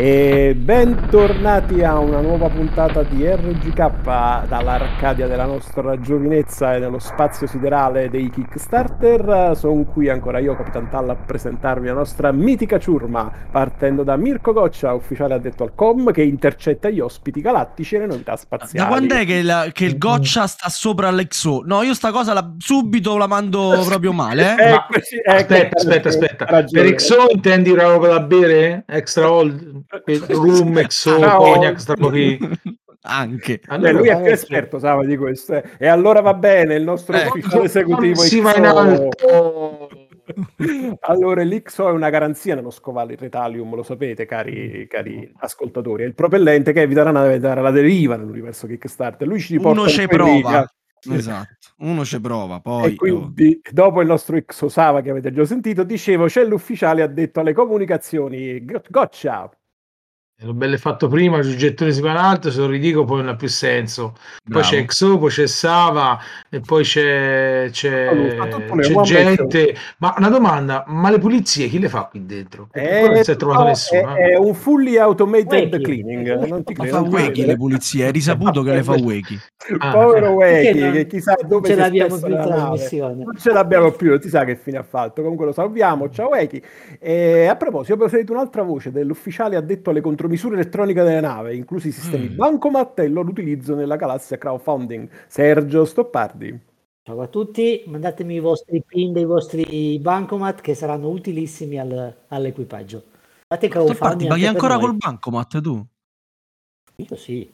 E bentornati a una nuova puntata di RGK dall'Arcadia della nostra giovinezza e nello spazio siderale dei Kickstarter. Sono qui ancora io, Capitan Talla, a presentarvi la nostra mitica ciurma, partendo da Mirko Goccia, ufficiale addetto al COM, che intercetta gli ospiti galattici e le novità spaziali. Da quando è che, la, che il Goccia sta sopra l'Exo? No, io sta cosa la, subito la mando proprio male. Eh? Ma, aspetta, aspetta, aspetta. Per XO intendi una roba da bere? Extra old? Rum, Exo, Ah, no. Cognac, sta pochi. Anche. Beh, lui è più esperto, sa, di questo. eh. E allora va bene, il nostro Eh, ufficiale esecutivo si va in alto. Allora, l'XO è una garanzia nello scovare il Retalium, lo sapete, cari, cari ascoltatori. È il propellente che evita la nave da dare la deriva nell'universo Kickstarter. Lui ci riporta Uno ci prova. Esatto. Uno ci prova, poi... E quindi, dopo il nostro XO Sava che avete già sentito, dicevo, c'è l'ufficiale addetto alle comunicazioni. Go- Goccia. L'ho belle fatto prima, il gettone si va in alto, se lo ridico poi non ha più senso. Poi Bravo. c'è Exo, poi c'è Sava e poi c'è, c'è, tutto nel c'è gente. Ma una domanda, ma le pulizie chi le fa qui dentro? È, non si è trovato no, nessuno. è- eh. è un fully automated Wakey. cleaning. Non ti Ma credo, fa Wakey le pulizie, è risaputo che le fa Wakey. Ah, Povero Wakey, non- che chissà dove non ce l'abbiamo più nave. trasmissione. Non ce l'abbiamo più, non si sa che fine ha fatto. Comunque lo salviamo. Ciao Wakey. E a proposito, abbiamo sentito un'altra voce dell'ufficiale addetto alle contromisure elettroniche delle nave, inclusi i sistemi Mm. Bancomat e il loro utilizzo nella galassia crowdfunding. Sergio Stoppardi. Ciao a tutti, mandatemi i vostri pin dei vostri bancomat che saranno utilissimi al- all'equipaggio. Fate crowdfunding paghi anche per ancora noi. col bancomat tu? Io sì.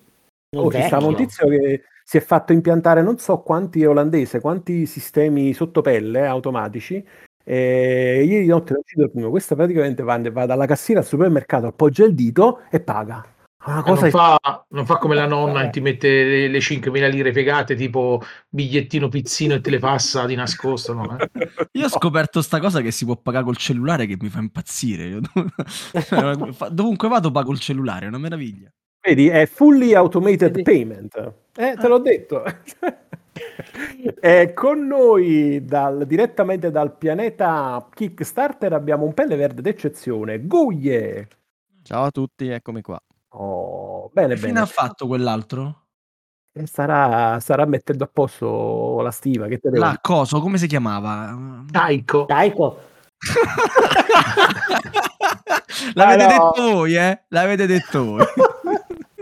Oh, ci stava un tizio che si è fatto impiantare non so quanti olandese, quanti sistemi sottopelle automatici. E ieri notte non ci dormivo. Questa praticamente va, va dalla cassiera al supermercato, appoggia il dito e paga. Una cosa non, fa, non fa come la nonna e ti mette le, le 5.000 lire piegate tipo bigliettino pizzino e te le passa di nascosto. No? eh? Io ho scoperto sta cosa che si può pagare col cellulare che mi fa impazzire. Io- Cioè, Dovunque vado pago il cellulare, è una meraviglia. Vedi, è fully automated Vedi? payment. Eh, te l'ho detto. E con noi dal- direttamente dal pianeta Kickstarter abbiamo un pelle verde d'eccezione, Guglie. Ciao a tutti, eccomi qua. Oh, bene, Che fine bene. ha fatto quell'altro? E Starà, starà mettendo a posto la stiva. Che te devo La coso, come si chiamava? Taiko. Taiko, L'avete Ah, no. detto voi, eh? L'avete detto voi.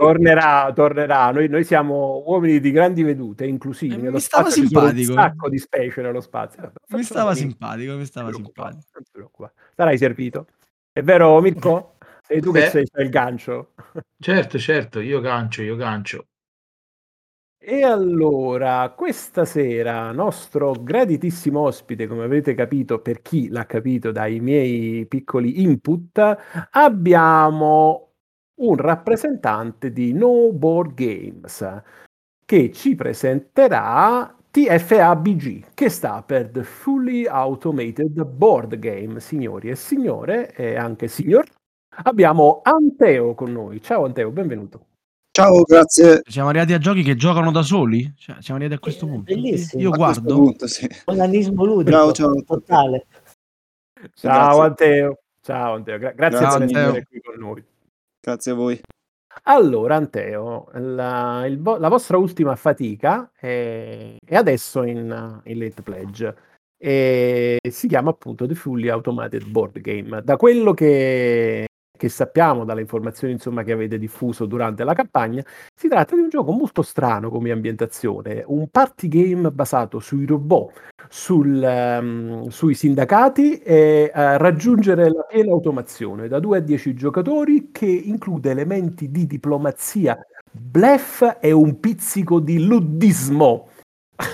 Tornerà, tornerà. Noi, noi siamo uomini di grandi vedute, inclusivi. Eh, mi stava simpatico. Un sacco di specie nello spazio. Mi stava simpatico, mi stava simpatico. Sarai servito. È vero, Mirko? Sei tu che Eh. sei c'hai il gancio. Certo, certo, io gancio, io gancio. E allora, questa sera, nostro graditissimo ospite, come avete capito, per chi l'ha capito dai miei piccoli input, abbiamo un rappresentante di No Board Games che ci presenterà TFABG, che sta per The Fully Automated Board Game, signori e signore, e anche signor. Abbiamo Anteo con noi. Ciao Anteo, benvenuto. Ciao, grazie. Siamo arrivati a giochi che giocano da soli? Cioè, siamo arrivati a questo Eh, punto. bellissimo. Io A questo guardo. punto, sì. onanismo ludico, Ciao, ciao totale. Ciao Grazie. Anteo. Ciao Anteo, Gra- grazie Grazie, per essere Anteo. qui con noi. Grazie a voi. Allora, Anteo, la, vo- la vostra ultima fatica è, è adesso in, in late pledge e si chiama appunto The Fully Automated Board Game. Da quello che, che sappiamo, dalle informazioni insomma, che avete diffuso durante la campagna, si tratta di un gioco molto strano come ambientazione, un party game basato sui robot, sul, ehm, sui sindacati e eh, raggiungere la piena automazione da 2 a 10 giocatori che include elementi di diplomazia, bluff e un pizzico di luddismo.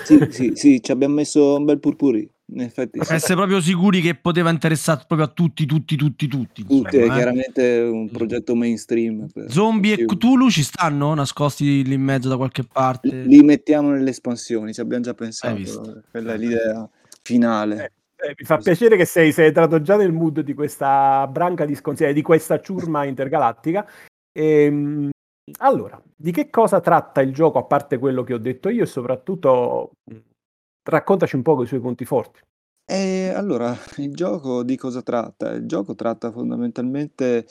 Sì, sì, sì, ci abbiamo messo un bel purpurì. In effetti, Per sì. essere proprio sicuri che poteva interessare proprio a tutti, tutti, tutti, tutti. Tutti, insomma, è eh. chiaramente un progetto mainstream. per- Zombie e. Cthulhu ci stanno nascosti lì in mezzo da qualche parte? Li mettiamo nelle espansioni, ci abbiamo già pensato. Quella è l'idea finale. Eh, mi fa piacere che sei, sei entrato già nel mood di questa branca di sconsigliere, di questa ciurma intergalattica. Ehm, allora, di che cosa tratta il gioco, a parte quello che ho detto io, e soprattutto raccontaci un po' i suoi punti forti. E allora, il gioco di cosa tratta? Il gioco tratta fondamentalmente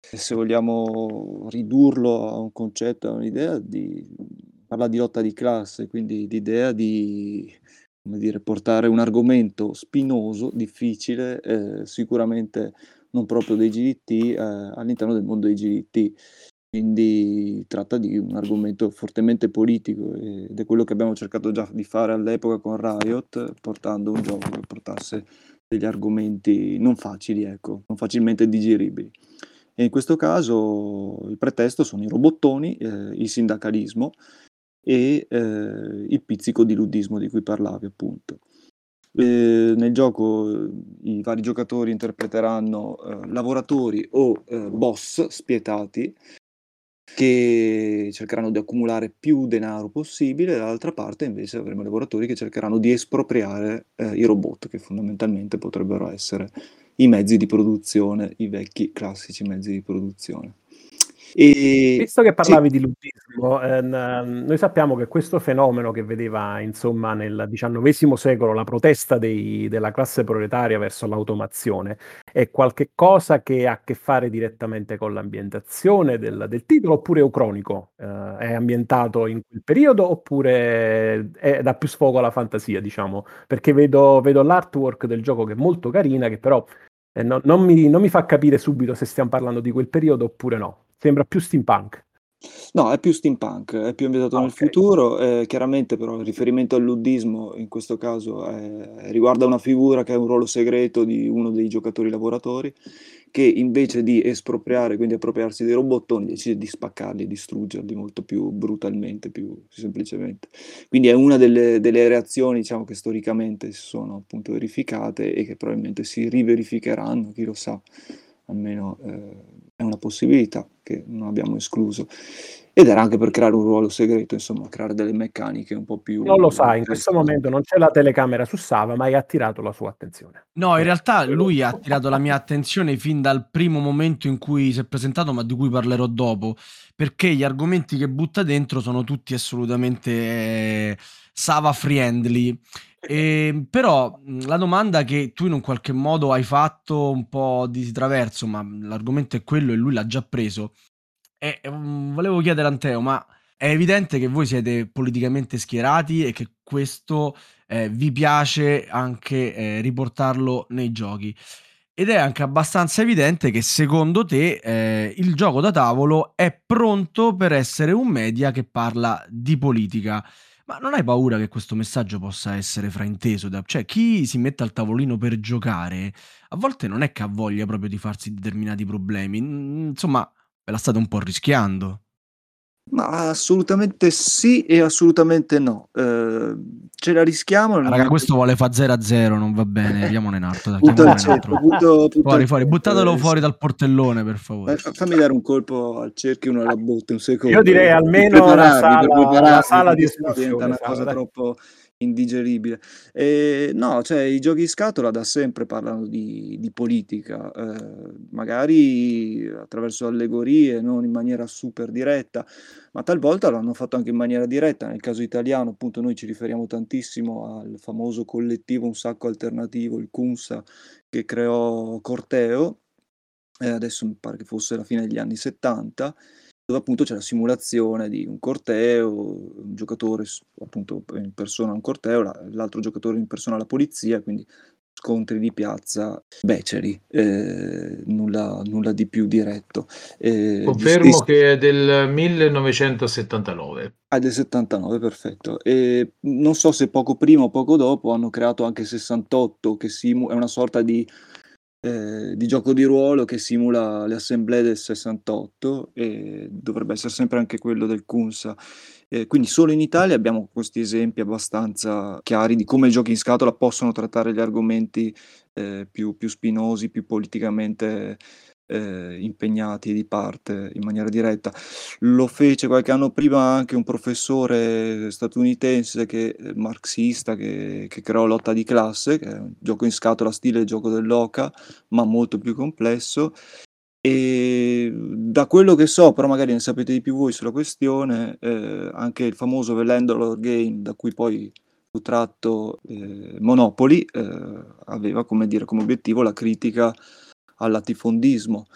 se vogliamo ridurlo a un concetto, a un'idea, di, parla di lotta di classe, quindi l'idea di dire, portare un argomento spinoso, difficile, eh, sicuramente non proprio dei GDT, eh, all'interno del mondo dei GDT. Quindi tratta di un argomento fortemente politico ed è quello che abbiamo cercato già di fare all'epoca con Riot, portando un gioco che portasse degli argomenti non facili, ecco, non facilmente digeribili. E in questo caso il pretesto sono i robottoni, eh, il sindacalismo e eh, il pizzico di luddismo di cui parlavi appunto. Eh, nel gioco i vari giocatori interpreteranno eh, lavoratori o eh, boss spietati che cercheranno di accumulare più denaro possibile, dall'altra parte invece avremo lavoratori che cercheranno di espropriare eh, i robot, che fondamentalmente potrebbero essere i mezzi di produzione, i vecchi classici mezzi di produzione. E... Visto che parlavi sì. di luddismo, eh, noi sappiamo che questo fenomeno che vedeva insomma nel XIX secolo la protesta dei, della classe proletaria verso l'automazione è qualcosa che ha a che fare direttamente con l'ambientazione del, del titolo oppure è ucronico? Eh, è ambientato in quel periodo oppure è, dà più sfogo alla fantasia, diciamo? Perché vedo, vedo l'artwork del gioco che è molto carina, che però eh, no, non, mi, non mi fa capire subito se stiamo parlando di quel periodo oppure no. Sembra più steampunk. No, è più steampunk, è più ambientato ah, nel okay. futuro, eh, chiaramente però il riferimento al luddismo in questo caso è, riguarda una figura che ha un ruolo segreto di uno dei giocatori lavoratori che invece di espropriare, quindi appropriarsi dei robottoni, decide di spaccarli e distruggerli molto più brutalmente, più semplicemente. Quindi è una delle, delle reazioni diciamo, che storicamente si sono appunto verificate e che probabilmente si riverificheranno, chi lo sa, almeno... Eh, è una possibilità che non abbiamo escluso. Ed era anche per creare un ruolo segreto, insomma, creare delle meccaniche un po' più... Non lo sai, in questo momento non c'è la telecamera su Sava, ma hai attirato la sua attenzione. No, in realtà lui ha attirato la mia attenzione fin dal primo momento in cui si è presentato, ma di cui parlerò dopo, perché gli argomenti che butta dentro sono tutti assolutamente eh, Sava friendly Ehm, però la domanda che tu in un qualche modo hai fatto un po' di traverso, ma l'argomento è quello e lui l'ha già preso. E, volevo chiedere a Anteo, ma è evidente che voi siete politicamente schierati e che questo eh, vi piace anche eh, riportarlo nei giochi. Ed è anche abbastanza evidente che secondo te eh, il gioco da tavolo è pronto per essere un media che parla di politica. Ma non hai paura che questo messaggio possa essere frainteso? Da... Cioè, chi si mette al tavolino per giocare, a volte non è che ha voglia proprio di farsi determinati problemi. Insomma, ve la state un po' rischiando. Ma assolutamente sì e assolutamente no. Eh, ce la rischiamo. Raga, questo vuole fa 0 a 0, non va bene. Andiamone in alto. fuori, fuori. Buttatelo fuori dal portellone, per favore. Eh, fammi dare un colpo al cerchio, uno alla botte, un secondo. Io direi almeno la sala, la sala di esplosione. Diventa una cosa troppo indigeribile. E, no, cioè i giochi in scatola da sempre parlano di, di politica, eh, magari attraverso allegorie, non in maniera super diretta, ma talvolta l'hanno fatto anche in maniera diretta. Nel caso italiano, appunto, noi ci riferiamo tantissimo al famoso collettivo Un Sacco Alternativo, il CUNSA, che creò Corteo, eh, adesso mi pare che fosse la fine degli anni 70, dove appunto c'è la simulazione di un corteo, un giocatore appunto in persona un corteo, l'altro giocatore in persona la polizia, quindi scontri di piazza beceri, eh, nulla, nulla, di più diretto. Eh, Confermo giustizia... che è del 1979. Ah, del 79, perfetto. E non so se poco prima o poco dopo hanno creato anche 68, che simu- è una sorta di eh, di gioco di ruolo che simula le assemblee del 68 e dovrebbe essere sempre anche quello del Kunsa. Eh, quindi solo in Italia abbiamo questi esempi abbastanza chiari di come i giochi in scatola possono trattare gli argomenti eh, più, più, spinosi, più politicamente eh, impegnati di parte in maniera diretta. Lo fece qualche anno prima anche un professore statunitense che, eh, marxista che, che creò Lotta di classe, che è un gioco in scatola stile gioco dell'Oca, ma molto più complesso. E da quello che so, però magari ne sapete di più voi sulla questione, eh, anche il famoso The Landlord Game, da cui poi fu tratto eh, Monopoly, eh, aveva come, dire, come obiettivo la critica al latifondismo.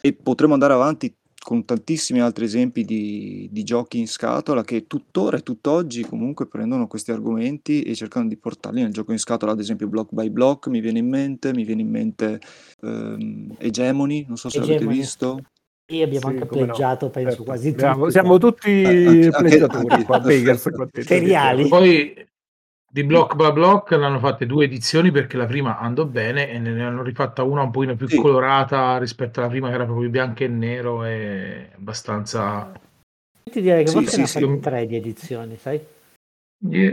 E potremmo andare avanti con tantissimi altri esempi di, di giochi in scatola che tuttora e tutt'oggi comunque prendono questi argomenti e cercano di portarli nel gioco in scatola, ad esempio Block by Block mi viene in mente, mi viene in mente ehm, Hegemony, non so se l'avete Hegemony. visto. Sì, abbiamo Sì, anche come no. pleggiato, penso, Certo. quasi Siamo, tutti. siamo tutti Eh, anche- pleggiatori anche- qua, Bakers contenti. Seriali. Poi di Block by Block ne hanno fatte due edizioni perché la prima andò bene e ne hanno rifatta una un pochino più Sì. colorata rispetto alla prima che era proprio bianco e nero e abbastanza... Ti direi che Sì, forse sì, sì. fatte tre di edizioni, sai?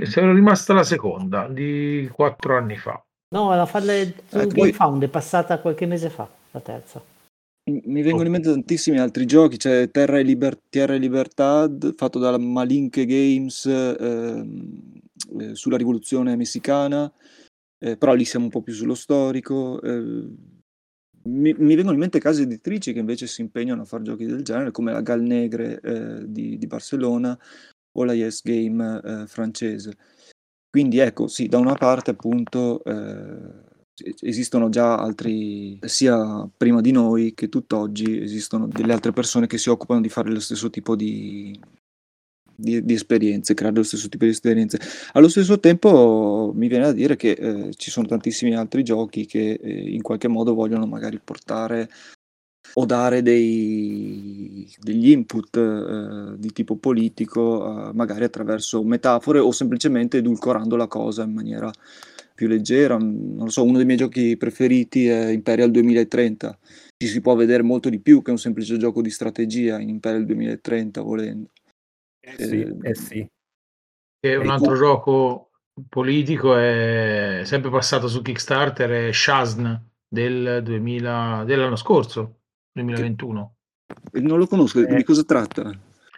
Sono rimasta la seconda di quattro anni fa. No, la falle su Eh, Game poi- Found è passata qualche mese fa, la terza. Mi vengono in mente tantissimi altri giochi, c'è Terra e, Liber- Tierra e Libertad, fatto dalla Malinche Games ehm, eh, sulla rivoluzione messicana, eh, però lì siamo un po' più sullo storico. eh, mi, mi vengono in mente case editrici che invece si impegnano a fare giochi del genere, come la Gal Negre eh, di, di Barcellona o la Yes Game francese. Quindi ecco, sì, da una parte appunto esistono già altri, sia prima di noi che tutt'oggi esistono delle altre persone che si occupano di fare lo stesso tipo di, di, di esperienze, creare lo stesso tipo di esperienze. Allo stesso tempo mi viene da dire che eh, ci sono tantissimi altri giochi che eh, in qualche modo vogliono magari portare o dare dei, degli input eh, di tipo politico, eh, magari attraverso metafore o semplicemente edulcorando la cosa in maniera più leggera. Non lo so, uno dei miei giochi preferiti è Imperial 2030. Ci si può vedere molto di più che un semplice gioco di strategia in Imperial 2030, volendo. Eh sì, eh sì. E un E altro gioco politico è sempre passato su Kickstarter, è Shazn del 2000, dell'anno scorso, 2021. E Non lo conosco, Eh. di cosa tratta?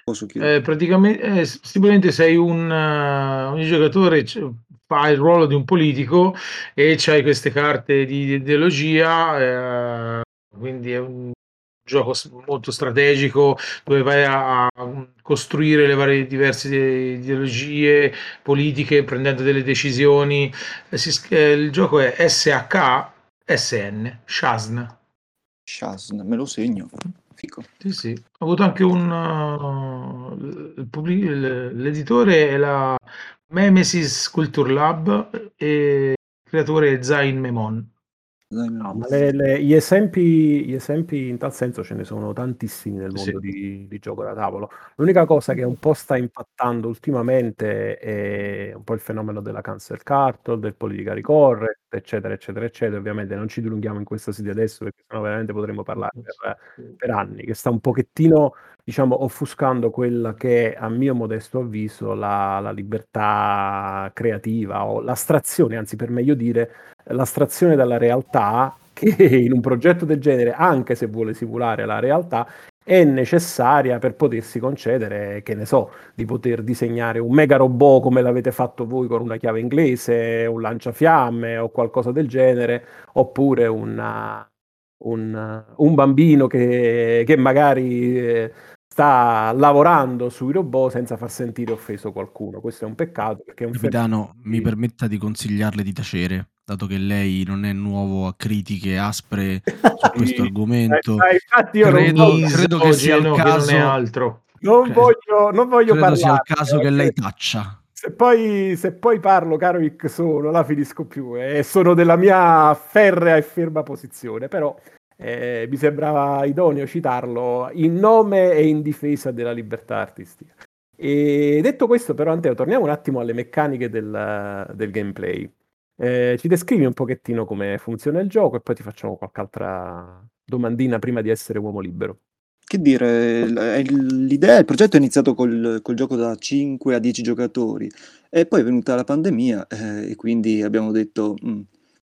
Posso chiedere? Eh, praticamente, eh, simplemente sei un, eh, ogni giocatore c- fa il ruolo di un politico e c'hai queste carte di ideologia, eh, quindi è un gioco molto strategico dove vai a, a costruire le varie diverse ideologie politiche prendendo delle decisioni. Eh, eh, il gioco è SHSN, Shazn. Shazn, me lo segno. Fico. Sì, sì. Ho avuto anche un... uh, pubblic- l'editore è la Memesis Culture Lab e il creatore è Zain Memon. No, ma le- le- gli, esempi, gli esempi in tal senso ce ne sono tantissimi nel Sì. mondo di, di gioco da tavolo. L'unica cosa che un po' sta impattando ultimamente è un po' il fenomeno della cancel culture, del politically correct, eccetera, eccetera, eccetera. Ovviamente non ci dilunghiamo in questa sede adesso perché sennò veramente potremmo parlare per, per anni, che sta un pochettino, diciamo, offuscando quella che è, a mio modesto avviso, la, la libertà creativa o l'astrazione, anzi per meglio dire, l'astrazione dalla realtà che in un progetto del genere, anche se vuole simulare la realtà, è necessaria per potersi concedere, che ne so, di poter disegnare un mega robot come l'avete fatto voi con una chiave inglese, un lanciafiamme o qualcosa del genere, oppure una- un, un bambino che, che magari eh, sta lavorando sui robot senza far sentire offeso qualcuno. Questo è un peccato perché è un Capitano, fenomeno mi permetta di consigliarle di tacere, dato che lei non è nuovo a critiche aspre su questo argomento. eh, eh, infatti io non Credo- credo che sia il caso- non altro. non voglio, non voglio Credo sia il parlare, caso che perché lei taccia. Se poi, se poi parlo, caro Vic, sono, la finisco più e sono della mia ferrea e ferma posizione, però eh, mi sembrava idoneo citarlo in nome e in difesa della libertà artistica. E detto questo, però, Anteo, torniamo un attimo alle meccaniche del, del gameplay. Eh, ci descrivi un pochettino come funziona il gioco e poi ti facciamo qualche altra domandina prima di essere uomo libero. Che dire, l'idea, il progetto è iniziato col, col gioco da 5 a 10 giocatori e poi è venuta la pandemia eh, e quindi abbiamo detto "Mm,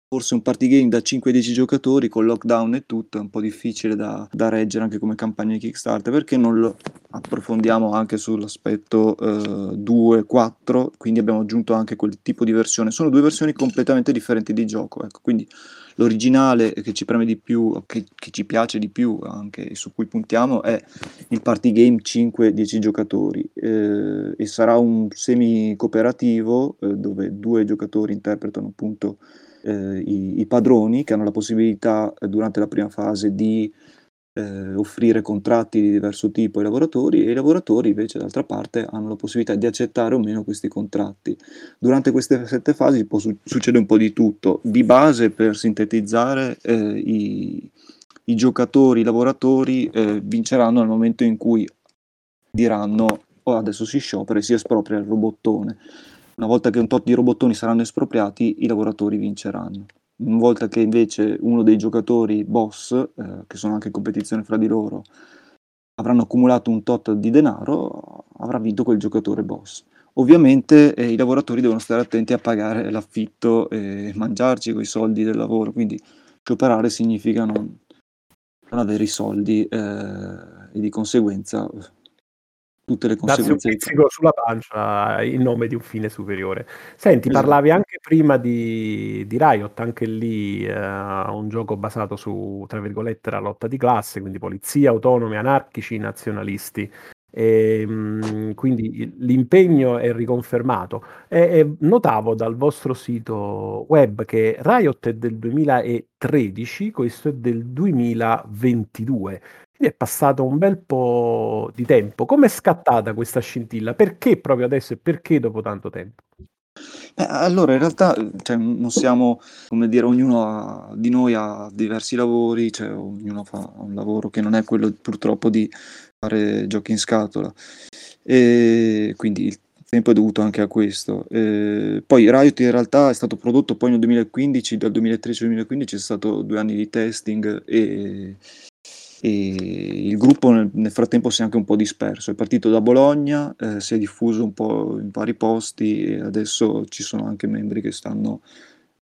forse un party game da 5 a 10 giocatori con lockdown e tutto è un po' difficile da, da reggere anche come campagna di Kickstarter perché non lo approfondiamo anche sull'aspetto 2-4, quindi abbiamo aggiunto anche quel tipo di versione. Sono due versioni completamente differenti di gioco, ecco, quindi l'originale che ci preme di più, che, che ci piace di più anche su cui puntiamo è il party game 5-10 giocatori eh, e sarà un semi cooperativo eh, dove due giocatori interpretano appunto eh, i, i padroni che hanno la possibilità eh, durante la prima fase di eh, offrire contratti di diverso tipo ai lavoratori e i lavoratori invece d'altra parte hanno la possibilità di accettare o meno questi contratti. Durante queste sette fasi può su- succedere un po' di tutto. Di base, per sintetizzare, eh, i, i, giocatori, i lavoratori eh, vinceranno nel momento in cui diranno oh, adesso si sciopera e si espropria il robottone. Una volta che un tot di robottoni saranno espropriati, i lavoratori vinceranno. Una volta che invece uno dei giocatori boss, eh, che sono anche in competizione fra di loro, avranno accumulato un tot di denaro, avrà vinto quel giocatore boss. Ovviamente eh, i lavoratori devono stare attenti a pagare l'affitto e mangiarci quei soldi del lavoro, quindi scioperare significa non, non avere i soldi eh, e di conseguenza tutte le Darsi un conseguenze. pizzico sulla pancia in nome di un fine superiore. Senti, Esatto. parlavi anche prima di, di Riot, anche lì eh, un gioco basato su, tra virgolette, la lotta di classe, quindi polizia, autonomi, anarchici, nazionalisti. E, mh, quindi l'impegno è riconfermato. E, e notavo dal vostro sito web che Riot è del 2013, questo è del 2022. Quindi è passato un bel po' di tempo. Come è scattata questa scintilla? Perché proprio adesso e perché dopo tanto tempo? Eh, allora, in realtà, cioè, non siamo, come dire, ognuno ha- di noi ha diversi lavori, cioè, ognuno fa un lavoro che non è quello purtroppo di fare giochi in scatola. E quindi il tempo è dovuto anche a questo. E poi Riot in realtà è stato prodotto poi nel 2015, dal 2013 al 2015 è stato due anni di testing e il gruppo nel, nel frattempo si è anche un po' disperso. È partito da Bologna, eh, si è diffuso un po' in vari posti e adesso ci sono anche membri che stanno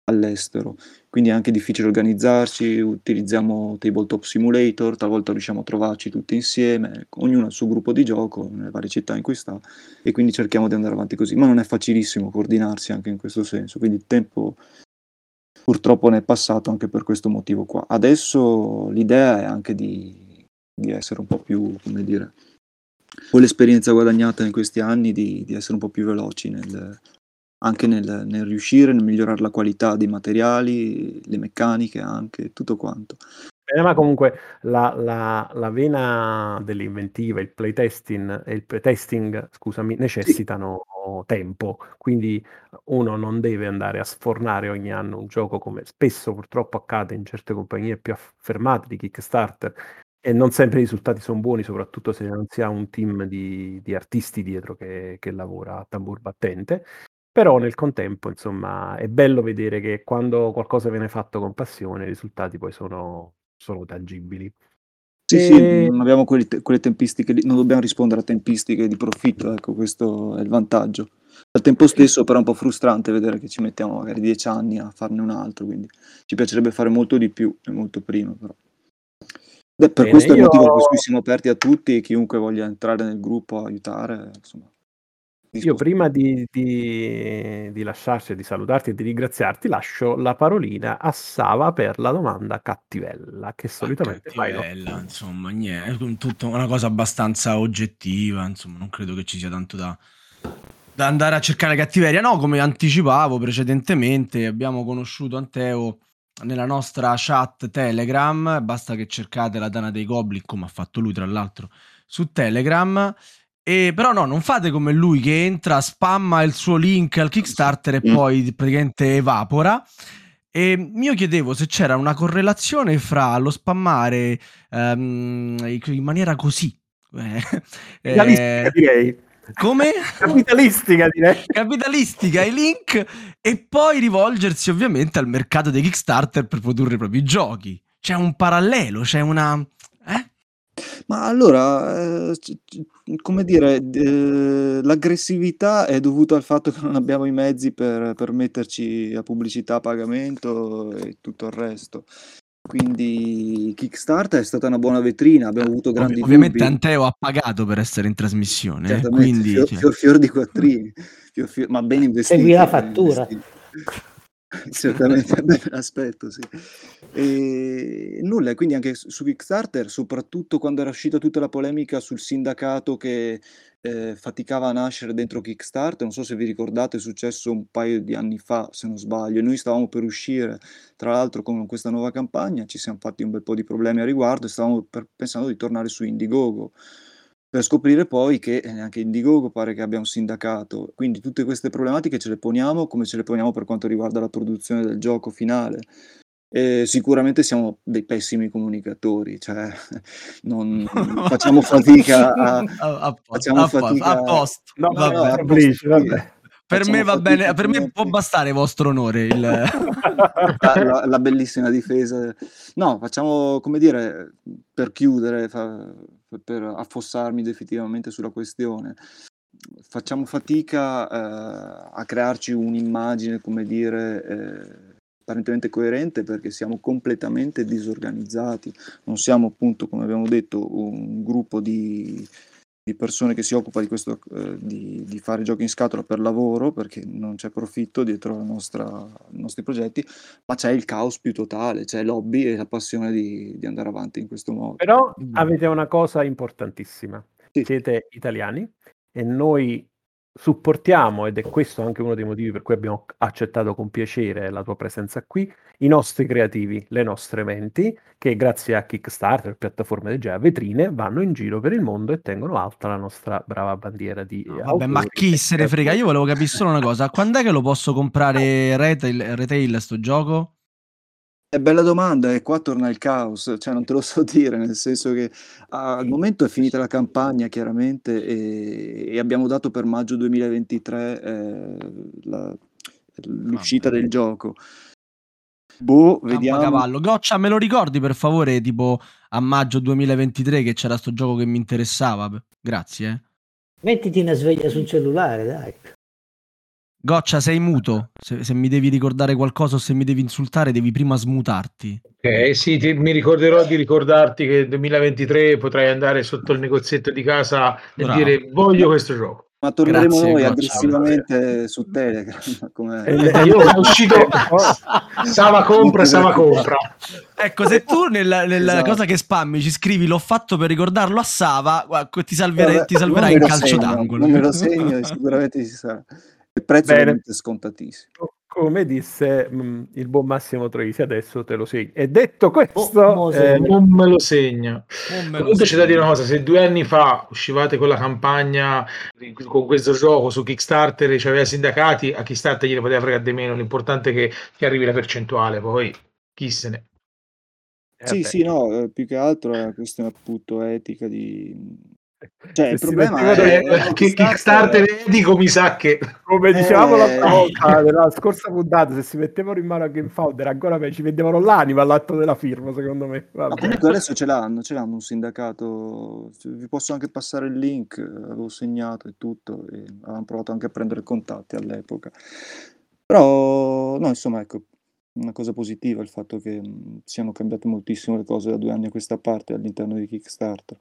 all'estero. Quindi è anche difficile organizzarci, utilizziamo Tabletop Simulator, talvolta riusciamo a trovarci tutti insieme, ognuno ha il suo gruppo di gioco nelle varie città in cui sta e quindi cerchiamo di andare avanti così. Ma non è facilissimo coordinarsi anche in questo senso, quindi il tempo purtroppo ne è passato anche per questo motivo qua. Adesso l'idea è anche di, di essere un po' più, come dire, con l'esperienza guadagnata in questi anni, di, di essere un po' più veloci nel, anche nel, nel riuscire, nel migliorare la qualità dei materiali, le meccaniche anche, tutto quanto. Eh, ma comunque la, la- la vena dell'inventiva, il playtesting e il pretesting, scusami, necessitano tempo, quindi uno non deve andare a sfornare ogni anno un gioco come spesso purtroppo accade in certe compagnie più affermate di Kickstarter e non sempre i risultati sono buoni, soprattutto se non si ha un team di, di artisti dietro che, che lavora a tambur battente. Però nel contempo, insomma, è bello vedere che quando qualcosa viene fatto con passione, i risultati poi sono, sono tangibili. Sì, E- sì, non abbiamo quelli te- quelle tempistiche, lì, non dobbiamo rispondere a tempistiche di profitto, ecco, questo è il vantaggio. Al tempo stesso però è un po' frustrante vedere che ci mettiamo magari dieci anni a farne un altro, quindi ci piacerebbe fare molto di più e molto prima però. È per Bene, questo è il motivo per io- cui siamo aperti a tutti e chiunque voglia entrare nel gruppo aiutare, insomma. Io prima di, di, di lasciarci e di salutarti e di ringraziarti, lascio la parolina a Sava per la domanda cattivella che solitamente fai. Cattivella, insomma, niente, è tutta una cosa abbastanza oggettiva, insomma, non credo che ci sia tanto da, da andare a cercare cattiveria. No, come anticipavo precedentemente, abbiamo conosciuto Anteo nella nostra chat Telegram, basta che cercate la Dana dei Goblin, come ha fatto lui tra l'altro, su Telegram. E però no, non fate come lui che entra, spamma il suo link al Kickstarter e Mm. poi praticamente evapora. E io chiedevo se c'era una correlazione fra lo spammare ehm, in maniera così. eh, Capitalistica eh, direi. come? Capitalistica direi. Capitalistica i link e poi rivolgersi ovviamente al mercato dei Kickstarter per produrre i propri giochi. C'è un parallelo, c'è una... Ma allora, eh, c- c- come dire, d- eh, l'aggressività è dovuta al fatto che non abbiamo i mezzi per, per metterci a pubblicità a pagamento e tutto il resto. Quindi Kickstarter è stata una buona vetrina, abbiamo avuto Ovvi- grandi ovviamente dubbi. Anteo ha pagato per essere in trasmissione, eh, Certamente, quindi... fior, cioè, fior, fior di quattrini, fior, fior- ma ben investiti. Segui la fattura. investiti. Certamente, aspetto, sì. E nulla, e quindi anche su Kickstarter, soprattutto quando era uscita tutta la polemica sul sindacato che, ehm, faticava a nascere dentro Kickstarter, non so se vi ricordate, è successo un paio di anni fa, se non sbaglio, e noi stavamo per uscire, tra l'altro, con questa nuova campagna, ci siam fatti un bel po' di problemi a riguardo e stavamo per pensando di tornare su Indiegogo. Per scoprire poi che eh, neanche Indiegogo pare che abbia un sindacato. Quindi tutte queste problematiche ce le poniamo come ce le poniamo per quanto riguarda la produzione del gioco finale. E sicuramente siamo dei pessimi comunicatori, cioè non facciamo fatica a A a posto, facciamo a fatica a posto. No, no, no, Vabbè. a vabbè. Per me va bene, per me può bastare vostro onore il la la la bellissima difesa. No, facciamo come dire, per chiudere, fa per affossarmi definitivamente sulla questione, facciamo fatica, ehm, a crearci un'immagine, come dire, ehm, apparentemente coerente perché siamo completamente disorganizzati. Non siamo appunto, come abbiamo detto, un gruppo di di persone che si occupa di questo ehm, di di fare giochi in scatola per lavoro, perché non c'è profitto dietro la nostra i nostri progetti, ma c'è il caos più totale, c'è l'hobby e la passione di di andare avanti in questo modo. Però Mh. avete una cosa importantissima: Sì. siete italiani e noi supportiamo, ed è questo anche uno dei motivi per cui abbiamo accettato con piacere la tua presenza qui, i nostri creativi, le nostre menti, che grazie a Kickstarter, piattaforme del genere, vetrine, vanno in giro per il mondo e tengono alta la nostra brava bandiera di No, vabbè, ma chi se ne frega? Io volevo capire solo una cosa: quand'è che lo posso comprare retail retail sto gioco? È bella domanda e qua torna il caos, cioè non te lo so dire, nel senso che a al momento è finita la campagna chiaramente, e e abbiamo dato per maggio 2023, ehm, la l'uscita del gioco. Boh, vediamo. Campocavallo. Goccia, me lo ricordi per favore, tipo a maggio 2023 che c'era sto gioco che mi interessava? Grazie, eh. Mettiti una sveglia sul cellulare, dai. Goccia, sei muto. Se se mi devi ricordare qualcosa o se mi devi insultare, devi prima smutarti. Ok, sì, ti mi ricorderò di ricordarti che 2023 potrai andare sotto il negozietto di casa e Bravo. dire: "Voglio questo gioco". Ma torneremo Grazie, noi Goccia. aggressivamente su Telegram, E le- Io è uscito Sava compra, Sava compra. Ecco, se tu nella nella Esatto. cosa che spammi ci scrivi: "L'ho fatto per ricordarlo a Sava", ti salverai Vabbè, ti salverai in calcio segno, d'angolo. non me lo segno e sicuramente ci sarà. Il prezzo Bene. è scontatissimo. Co come disse, mhmm, il buon Massimo Troisi, adesso te lo segno. E detto questo, se- ehm, Non me lo segna. Non me lo Comunque c'è da dire segno. una cosa, se 2 anni fa uscivate con la campagna con questo gioco su Kickstarter e c'aveva sindacati, a Kickstarter gliene poteva fregare di meno, l'importante è che ti arrivi la percentuale, poi chi se ne eh Sì, beh, sì, no, ehm, più che altro è una questione appunto etica di cioè il si problema mettevano è Eh, è che Kickstarter etico mi sa che come dicevamo l'altra Eh. volta nella scorsa puntata, se si mettevano in mano a GameFound era ancora ci vendevano l'anima all'atto della firma, secondo me. Ma Vabbè. comunque adesso ce l'hanno, ce l'hanno un sindacato, c vi posso anche passare il link, avevo segnato e tutto, e avevam provato anche a prendere contatti all'epoca. Però no, insomma, ecco, una cosa positiva il fatto che, siano cambiate moltissimo le cose da 2 anni a questa parte all'interno di Kickstarter.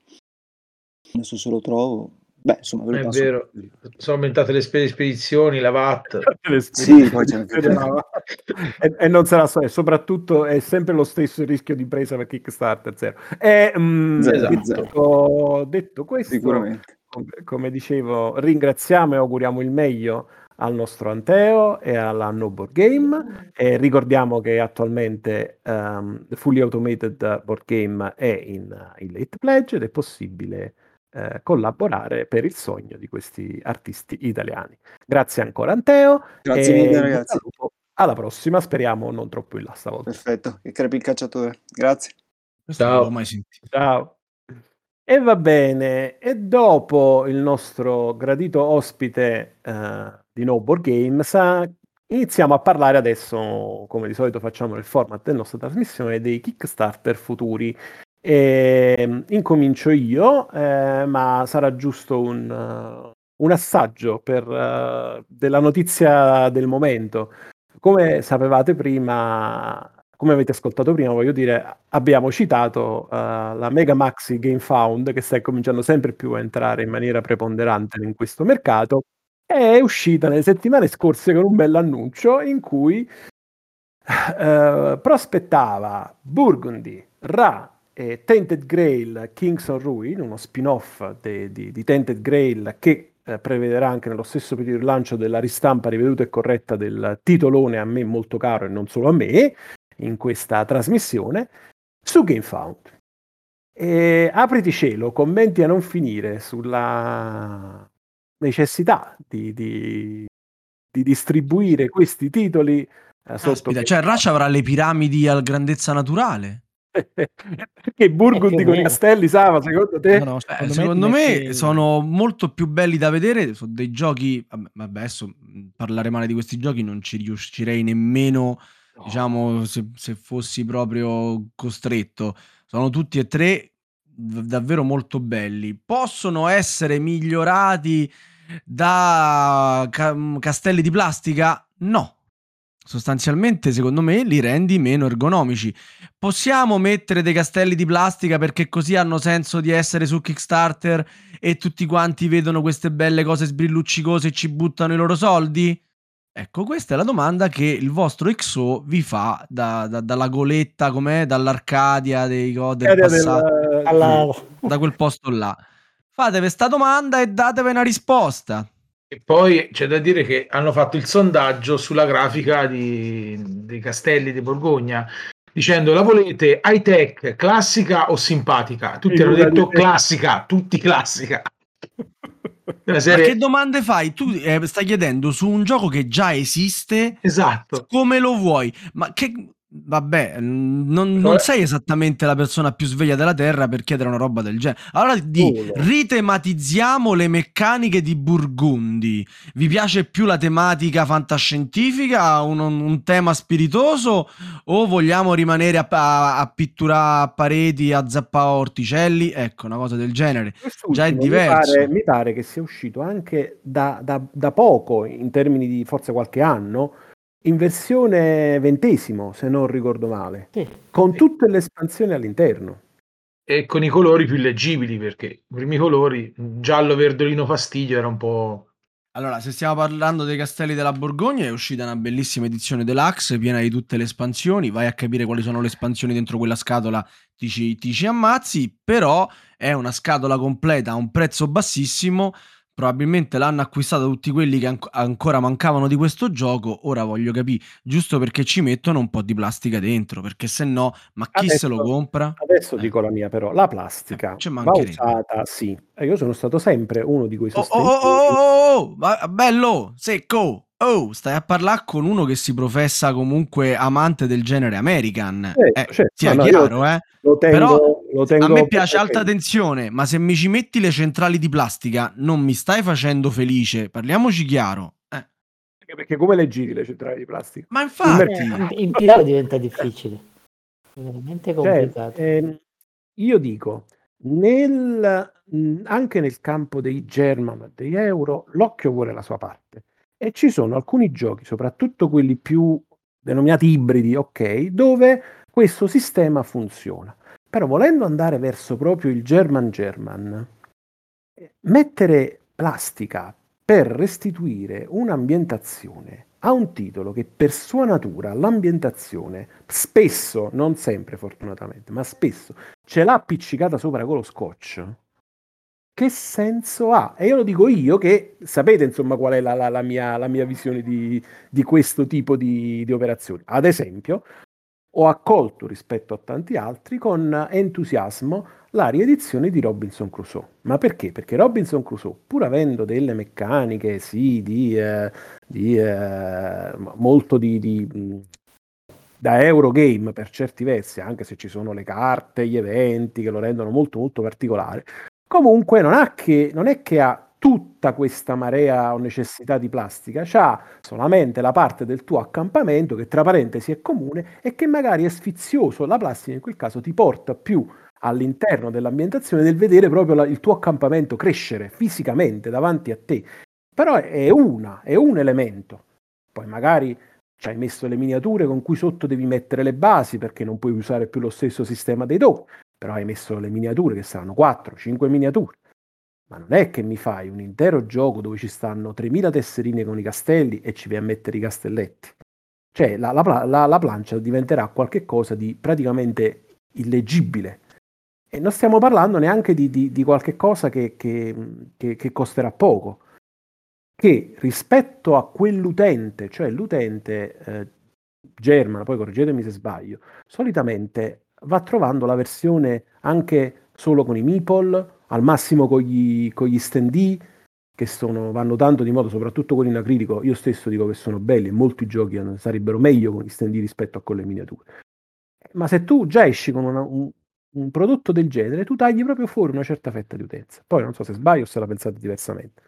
Adesso se lo trovo beh, insomma ve lo è passo vero. Sono aumentate le spe spedizioni, la VAT. Le Sì, poi c'è anche e, e non sarà so- e soprattutto è sempre lo stesso rischio di presa per Kickstarter zero. E, mm, Zero, detto, zero. detto questo, Sicuramente. com- come dicevo, ringraziamo e auguriamo il meglio al nostro Anteo e alla No Board Game. E ricordiamo che attualmente The Fully Automated Board Game è in, in late pledge ed è possibile eh, collaborare per il sogno di questi artisti italiani. Grazie ancora Anteo. Grazie e mille ragazzi. Alla prossima, speriamo non troppo in là stavolta. Perfetto, che crepi il cacciatore. Grazie. Ciao. l'avevo mai sentito. Ciao. E va bene, e dopo il nostro gradito ospite eh, di No Board Games, iniziamo a parlare adesso, come di solito facciamo nel format della nostra trasmissione, dei Kickstarter futuri. E, incomincio io, eh, ma sarà giusto un, uh, un assaggio per, uh, della notizia del momento. Come sapevate prima, come avete ascoltato prima, voglio dire, abbiamo citato uh, la Mega Maxi Game Found che sta cominciando sempre più a entrare in maniera preponderante in questo mercato. È uscita nelle settimane scorse con un bell'annuncio in cui eh, prospettava Burgundy, Ra e Tainted Grail Kings of Ruin, uno spin-off de- di, di Tainted Grail che eh, prevederà anche nello stesso periodo il lancio della ristampa riveduta e corretta del titolone a me molto caro e non solo a me in questa trasmissione su GameFound. E apriti cielo, commenti a non finire sulla necessità di, di, di distribuire questi titoli eh, sotto Aspetta, cioè Rush avrà le piramidi a grandezza naturale. Perché Burgundy con i castelli Sava secondo te No, no, Eh, secondo, secondo me, me sono molto più belli da vedere. Sono dei giochi. Vabbè, adesso parlare male di questi giochi non ci riuscirei nemmeno. Diciamo, se, se fossi proprio costretto, sono tutti e tre davvero molto belli. Possono essere migliorati da ca- castelli di plastica? No. Sostanzialmente, secondo me, li rendi meno ergonomici. Possiamo mettere dei castelli di plastica perché così hanno senso di essere su Kickstarter e tutti quanti vedono queste belle cose sbrilluccicose e ci buttano i loro soldi? Ecco, questa è la domanda che il vostro XO vi fa da- da- dalla goletta, com'è? Dall'Arcadia dei go- del passato, del- Alla... da quel posto là. Fatevi questa domanda e datevi una risposta. E poi c'è da dire che hanno fatto il sondaggio sulla grafica di- dei castelli di Borgogna dicendo la volete high tech, classica o simpatica? Tutti hanno detto classica, tutti classica. Una Ma serie- che domande fai? Tu eh, stai chiedendo su un gioco che già esiste Esatto. come lo vuoi? Ma che vabbè, non, non sei esattamente la persona più sveglia della Terra per chiedere una roba del genere. Allora di ritematizziamo le meccaniche di Burgundi. Vi piace più la tematica fantascientifica, un, un tema spiritoso o vogliamo rimanere a, a, a pitturare pareti, a zappare orticelli? Ecco, una cosa del genere. Quest'ultimo Già è mi diverso. pare- Mi pare, che sia uscito anche da, da- da poco, in termini di forse qualche anno, in versione ventesimo, se non ricordo male, Sì. con tutte le espansioni all'interno. E con i colori più leggibili perché i primi colori, giallo, verdolino, fastidio, era un po'... Allora, se stiamo parlando dei castelli della Borgogna, è uscita una bellissima edizione deluxe piena di tutte le espansioni. Vai a capire quali sono le espansioni dentro quella scatola, ti ci, ti ci ammazzi. Però è una scatola completa a un prezzo bassissimo. Probabilmente l'hanno acquistata tutti quelli che anco- ancora mancavano di questo gioco. Ora voglio capire, giusto perché ci mettono un po' di plastica dentro, perché se no, ma chi se lo Adesso- compra? Adesso Eh. dico la mia però, la plastica Eh, va usata, sì. E io sono stato sempre uno di quei Oh, oh, sostenitori. oh, oh, oh, oh, ma- bello, secco. Oh, stai a parlare con uno che si professa comunque amante del genere American. Certo, Eh, certo. sia No, chiaro, eh. Lo tengo, Però lo tengo A me piace alta tensione, ma se mi ci metti le centrali di plastica non mi stai facendo felice. Parliamoci chiaro. Eh, Perché come le giri le centrali di plastica? ma infatti. Eh, in tirare diventa difficile. È veramente Cioè, complicato. ehm, io dico, nel, anche nel campo dei German, degli euro, l'occhio vuole la sua parte. E ci sono alcuni giochi, soprattutto quelli più denominati ibridi, ok, dove questo sistema funziona. Però volendo andare verso proprio il German German, mettere plastica per restituire un'ambientazione a un titolo che per sua natura l'ambientazione spesso, non sempre fortunatamente, ma spesso ce l'ha appiccicata sopra con lo scotch. Che senso ha? E io lo dico io che sapete insomma qual è la, la- la mia, la mia visione di, di questo tipo di, di operazioni. Ad esempio, ho accolto rispetto a tanti altri con entusiasmo la riedizione di Robinson Crusoe. Ma perché? Perché Robinson Crusoe, pur avendo delle meccaniche, sì, di, eh, di, eh, molto di, da Eurogame per certi versi, anche se ci sono le carte, gli eventi che lo rendono molto molto particolare, comunque non, che, non è che ha tutta questa marea o necessità di plastica, c'ha solamente la parte del tuo accampamento che tra parentesi è comune e che magari è sfizioso, la plastica in quel caso ti porta più all'interno dell'ambientazione del vedere proprio la- il tuo accampamento crescere fisicamente davanti a te. Però è- una, è un elemento. Poi magari ci hai messo le miniature con cui sotto devi mettere le basi perché non puoi usare più lo stesso sistema dei token, però hai messo le miniature che saranno 4, 5 miniature. Ma non è che mi fai un intero gioco dove ci stanno 3000 tesserine con i castelli e ci vai a mettere i castelletti. Cioè la, la, la, la plancia diventerà qualcosa di praticamente illeggibile. E non stiamo parlando neanche di, di, di qualche che, che, che, che costerà poco, che rispetto a quell'utente, cioè l'utente eh, germano, poi correggetemi se sbaglio, solitamente va trovando la versione anche solo con i meeple, al massimo con gli, con gli stand che sono, vanno tanto di moda, soprattutto quelli in acrilico. Io stesso dico che sono belli e molti giochi sarebbero meglio con gli stand rispetto a con le miniature. Ma se tu già esci con una, un, un, prodotto del genere, tu tagli proprio fuori una certa fetta di utenza. Poi non so se sbaglio o se la pensate diversamente.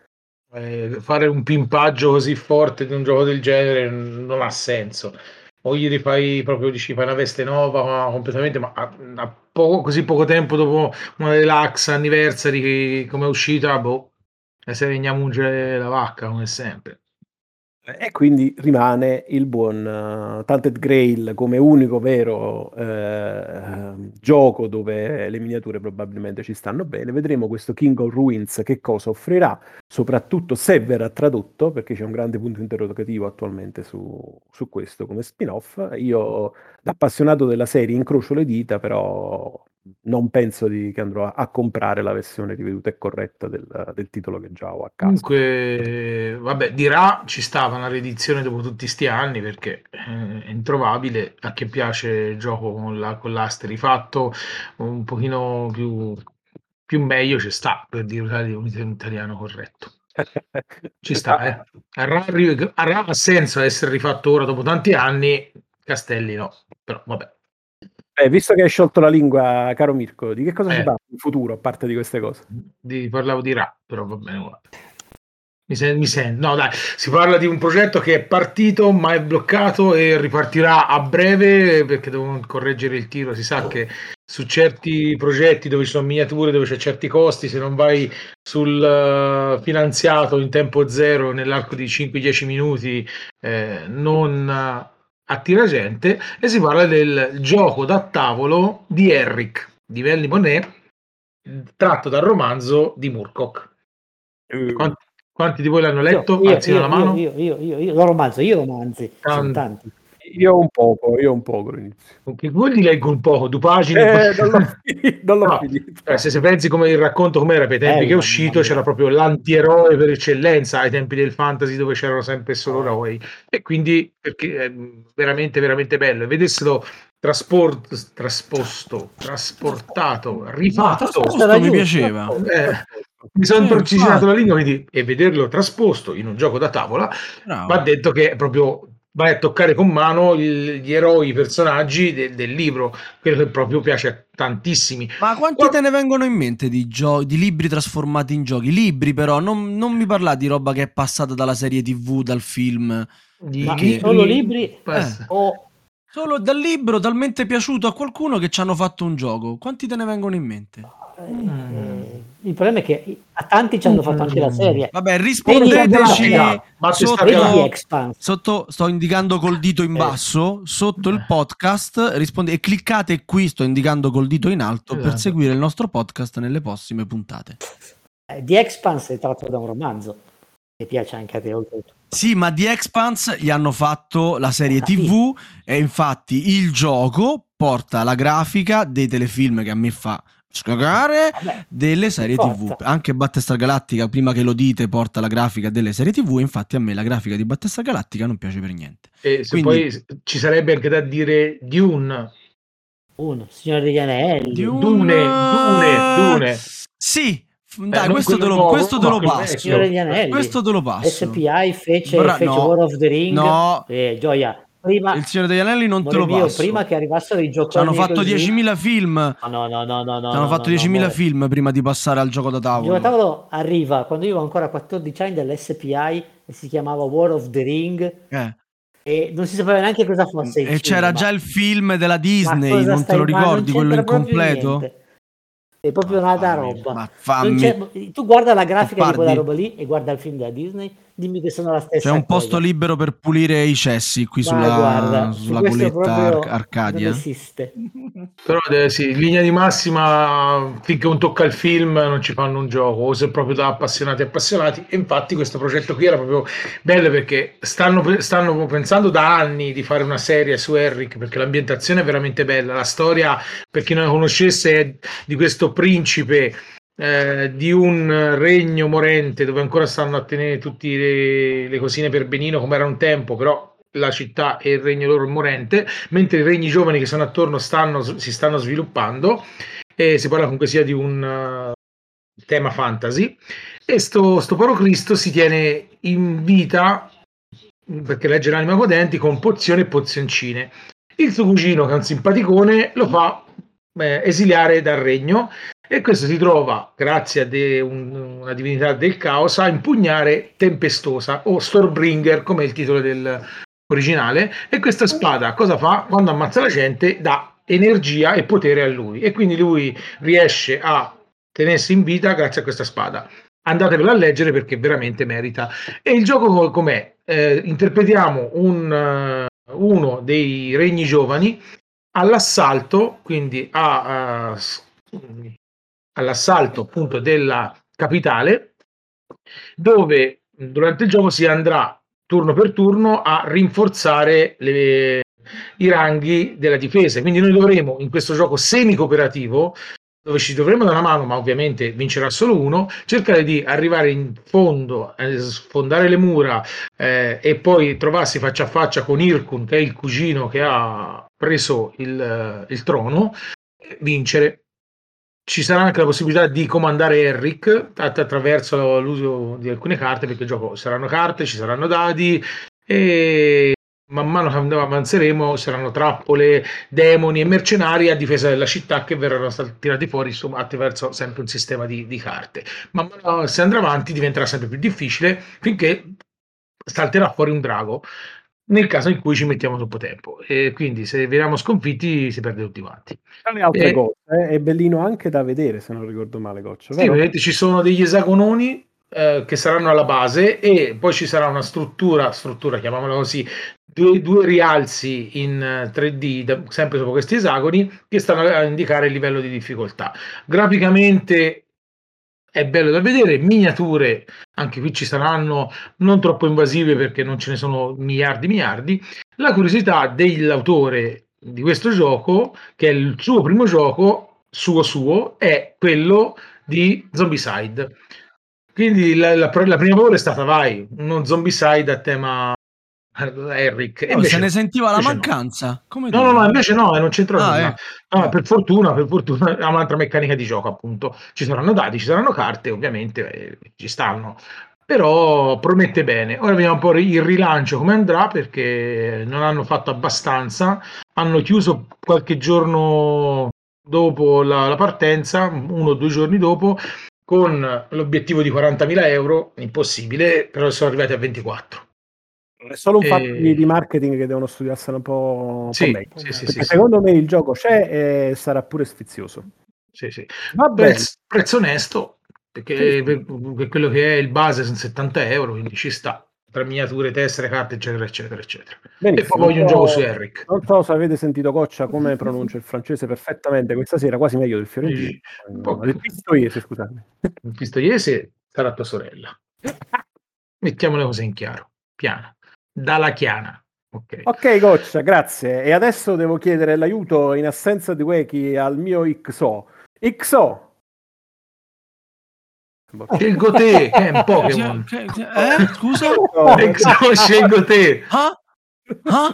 Eh, fare un pimpaggio così forte di un gioco del genere non ha senso o gli rifai proprio dici fai una veste nuova completamente ma a, a poco, così poco tempo dopo una deluxe anniversary come è uscita boh e se veniamo unge la vacca come sempre e quindi rimane il buon uh, Tainted Grail come unico vero eh, gioco dove le miniature probabilmente ci stanno bene. Vedremo questo King of Ruins che cosa offrirà, soprattutto se verrà tradotto, perché c'è un grande punto interrogativo attualmente su, su questo come spin-off. Io, da appassionato della serie, incrocio le dita, però non penso di, che andrò a, a, comprare la versione riveduta e corretta del, del, titolo che già ho a casa. Comunque, vabbè, dirà ci stava una riedizione dopo tutti questi anni perché eh, è introvabile. A chi piace il gioco con, la, con l'aste rifatto un pochino più, più meglio ci sta per dire un italiano corretto. Ci sta, eh. ha senso essere rifatto ora dopo tanti anni. Castelli no, però vabbè. Eh, visto che hai sciolto la lingua, caro Mirko, di che cosa eh. si parla in futuro, a parte di queste cose? Di, parlavo di rap, però va bene. Guarda. Mi sento. No, dai, si parla di un progetto che è partito, ma è bloccato e ripartirà a breve perché devono correggere il tiro. Si sa che su certi progetti dove ci sono miniature, dove c'è certi costi, se non vai sul uh, finanziato in tempo zero nell'arco di 5-10 minuti, eh, non attira gente e si parla del gioco da tavolo di Eric di Velli Monet tratto dal romanzo di Murcock. Uh. Quanti, quanti, di voi l'hanno letto? Io, io, la mano. Io, io, io, io, io romanzo, io romanzi, tanti. Io un poco, io un poco Che voi li leggo un po', due pagine. Eh, non l'ho, non l'ho no, eh, se, se pensi come il racconto com'era per i tempi eh, che è uscito, c'era proprio l'antieroe per eccellenza ai tempi del fantasy dove c'erano sempre solo eroi. E quindi perché è veramente, veramente bello. E vedessero trasport, trasposto, trasportato, rifatto. No, mi piaceva. Eh, mi sono eh, precisiato la lingua quindi, e vederlo trasposto in un gioco da tavola Bravo. va detto che è proprio vai a toccare con mano il, gli eroi, i personaggi de, del libro, quello che proprio piace a tantissimi. Ma quanti Qual- te ne vengono in mente di, gio- di libri trasformati in giochi? Libri però, non, non mi parlare di roba che è passata dalla serie tv, dal film. Di, Ma che... solo libri eh. o Solo dal libro talmente piaciuto a qualcuno che ci hanno fatto un gioco. Quanti te ne vengono in mente? Mm. Il problema è che a tanti ci hanno fatto anche la serie. Vabbè, rispondeteci sotto, sotto, sto indicando col dito in basso, sotto il podcast, risponde, e cliccate qui, sto indicando col dito in alto, esatto. per seguire il nostro podcast nelle prossime puntate. Eh, The Expanse è tratto da un romanzo, che piace anche a te oltretutto. Sì, ma di Expanse gli hanno fatto la serie TV e infatti il gioco porta la grafica dei telefilm che a me fa scagare delle serie TV. Anche Battista Galattica, prima che lo dite, porta la grafica delle serie TV. Infatti, a me la grafica di Battista Galattica non piace per niente. E Quindi, poi ci sarebbe anche da dire Dune. Uno, Signore degli Anelli. Dune, Dune, Dune. Dune. Sì, dai, eh, questo, te lo, nuovo, questo te lo passo. Questo te lo passo. SPI fece, Bra- fece no. War of the Ring. No. Eh, gioia. Prima, il Signore degli Anelli non te lo mio, passo. Prima che arrivassero i giochi. Hanno fatto così. 10.000 film. No, no, no, no, no. Hanno fatto no, 10.000 no, film prima di passare al gioco da tavolo. Il gioco da tavolo arriva quando io avevo ancora 14 anni dell'SPI e si chiamava War of the Ring. Eh. E non si sapeva neanche cosa fosse. E c'era già il film della Disney, non te lo ricordi, quello incompleto? È proprio un'altra roba. Tu guarda la grafica di quella roba lì e guarda il film della Disney dimmi che sono la stessa C'è un posto cosa. libero per pulire i cessi qui Ma sulla, guarda, su sulla goletta Arcadia. non esiste. Però eh, sì, in linea di massima, finché non tocca il film, non ci fanno un gioco, o se proprio da appassionati appassionati. E infatti questo progetto qui era proprio bello perché stanno, stanno pensando da anni di fare una serie su Eric, perché l'ambientazione è veramente bella. La storia, per chi non la conoscesse, è di questo principe eh, di un regno morente dove ancora stanno a tenere tutte le, le cosine per benino come era un tempo, però la città e il regno loro morente, mentre i regni giovani che sono attorno stanno, si stanno sviluppando e si parla comunque sia di un uh, tema fantasy e sto, sto poro Cristo si tiene in vita perché legge l'anima potenti con pozioni e pozioncine. Il suo cugino che è un simpaticone lo fa eh, esiliare dal regno e questo si trova, grazie a de, un, una divinità del caos, a impugnare Tempestosa o Stormbringer, come è il titolo del originale. E questa spada cosa fa? Quando ammazza la gente, dà energia e potere a lui. E quindi lui riesce a tenersi in vita grazie a questa spada. Andatevelo a leggere perché veramente merita. E il gioco com'è? Eh, interpretiamo un, uh, uno dei regni giovani all'assalto, quindi a, uh, all'assalto appunto della capitale, dove durante il gioco si andrà turno per turno a rinforzare le, i ranghi della difesa. Quindi noi dovremo in questo gioco semi-cooperativo, dove ci dovremo dare una mano, ma ovviamente vincerà solo uno, cercare di arrivare in fondo, eh, sfondare le mura eh, e poi trovarsi faccia a faccia con Irkun, che è il cugino che ha preso il, il trono, vincere ci sarà anche la possibilità di comandare Eric attraverso l'uso di alcune carte perché il gioco saranno carte, ci saranno dadi e man mano che avanzeremo saranno trappole, demoni e mercenari a difesa della città che verranno tirati fuori insomma, attraverso sempre un sistema di, di carte. Man mano se andrà avanti diventerà sempre più difficile finché salterà fuori un drago nel caso in cui ci mettiamo troppo tempo e quindi se veniamo sconfitti si perde tutti quanti. Tra le altre e... cose, eh, è bellino anche da vedere se non ricordo male Goccio. Sì, vedete ci sono degli esagononi eh, che saranno alla base e poi ci sarà una struttura, struttura chiamiamola così, due, due rialzi in 3D da, sempre sopra questi esagoni che stanno a indicare il livello di difficoltà. Graficamente è bello da vedere, miniature, anche qui ci saranno non troppo invasive perché non ce ne sono miliardi miliardi. La curiosità dell'autore di questo gioco, che è il suo primo gioco, suo suo, è quello di Zombicide. Quindi la, la, la prima paura è stata, vai, uno Zombicide a tema Eric. No, se ne sentiva la mancanza. No. Come no, no, no, invece no, non c'entra ah, nulla. Eh. No, per fortuna, per fortuna, è un'altra meccanica di gioco, appunto. Ci saranno dati, ci saranno carte, ovviamente eh, ci stanno. Però promette bene. Ora vediamo un po' il rilancio come andrà perché non hanno fatto abbastanza. Hanno chiuso qualche giorno dopo la, la partenza, uno o due giorni dopo, con l'obiettivo di 40.000 euro. Impossibile, però sono arrivati a 24. È solo un e... fatto di, di, marketing che devono studiarsene un po', sì, po meglio. Sì, sì, secondo me il gioco c'è e sarà pure sfizioso. Sì, sì. Prezzo, prezzo onesto, perché per, quello che è il base sono 70 euro, quindi ci sta tra miniature, tessere, carte, eccetera, eccetera, eccetera. Benissimo, e poi voglio un gioco su Eric. Non so se avete sentito Coccia come pronuncia il francese perfettamente questa sera, quasi meglio del fiorentino. No, del pistoiese, scusate. Il pistoiese sarà tua sorella. Mettiamo le cose in chiaro, piano dalla chiana. Ok, okay Goccia, grazie. E adesso devo chiedere l'aiuto in assenza di Weki al mio XO. XO! Scelgo te, che è un Pokémon. Eh, scusa? XO, scelgo te. Ah? Ah?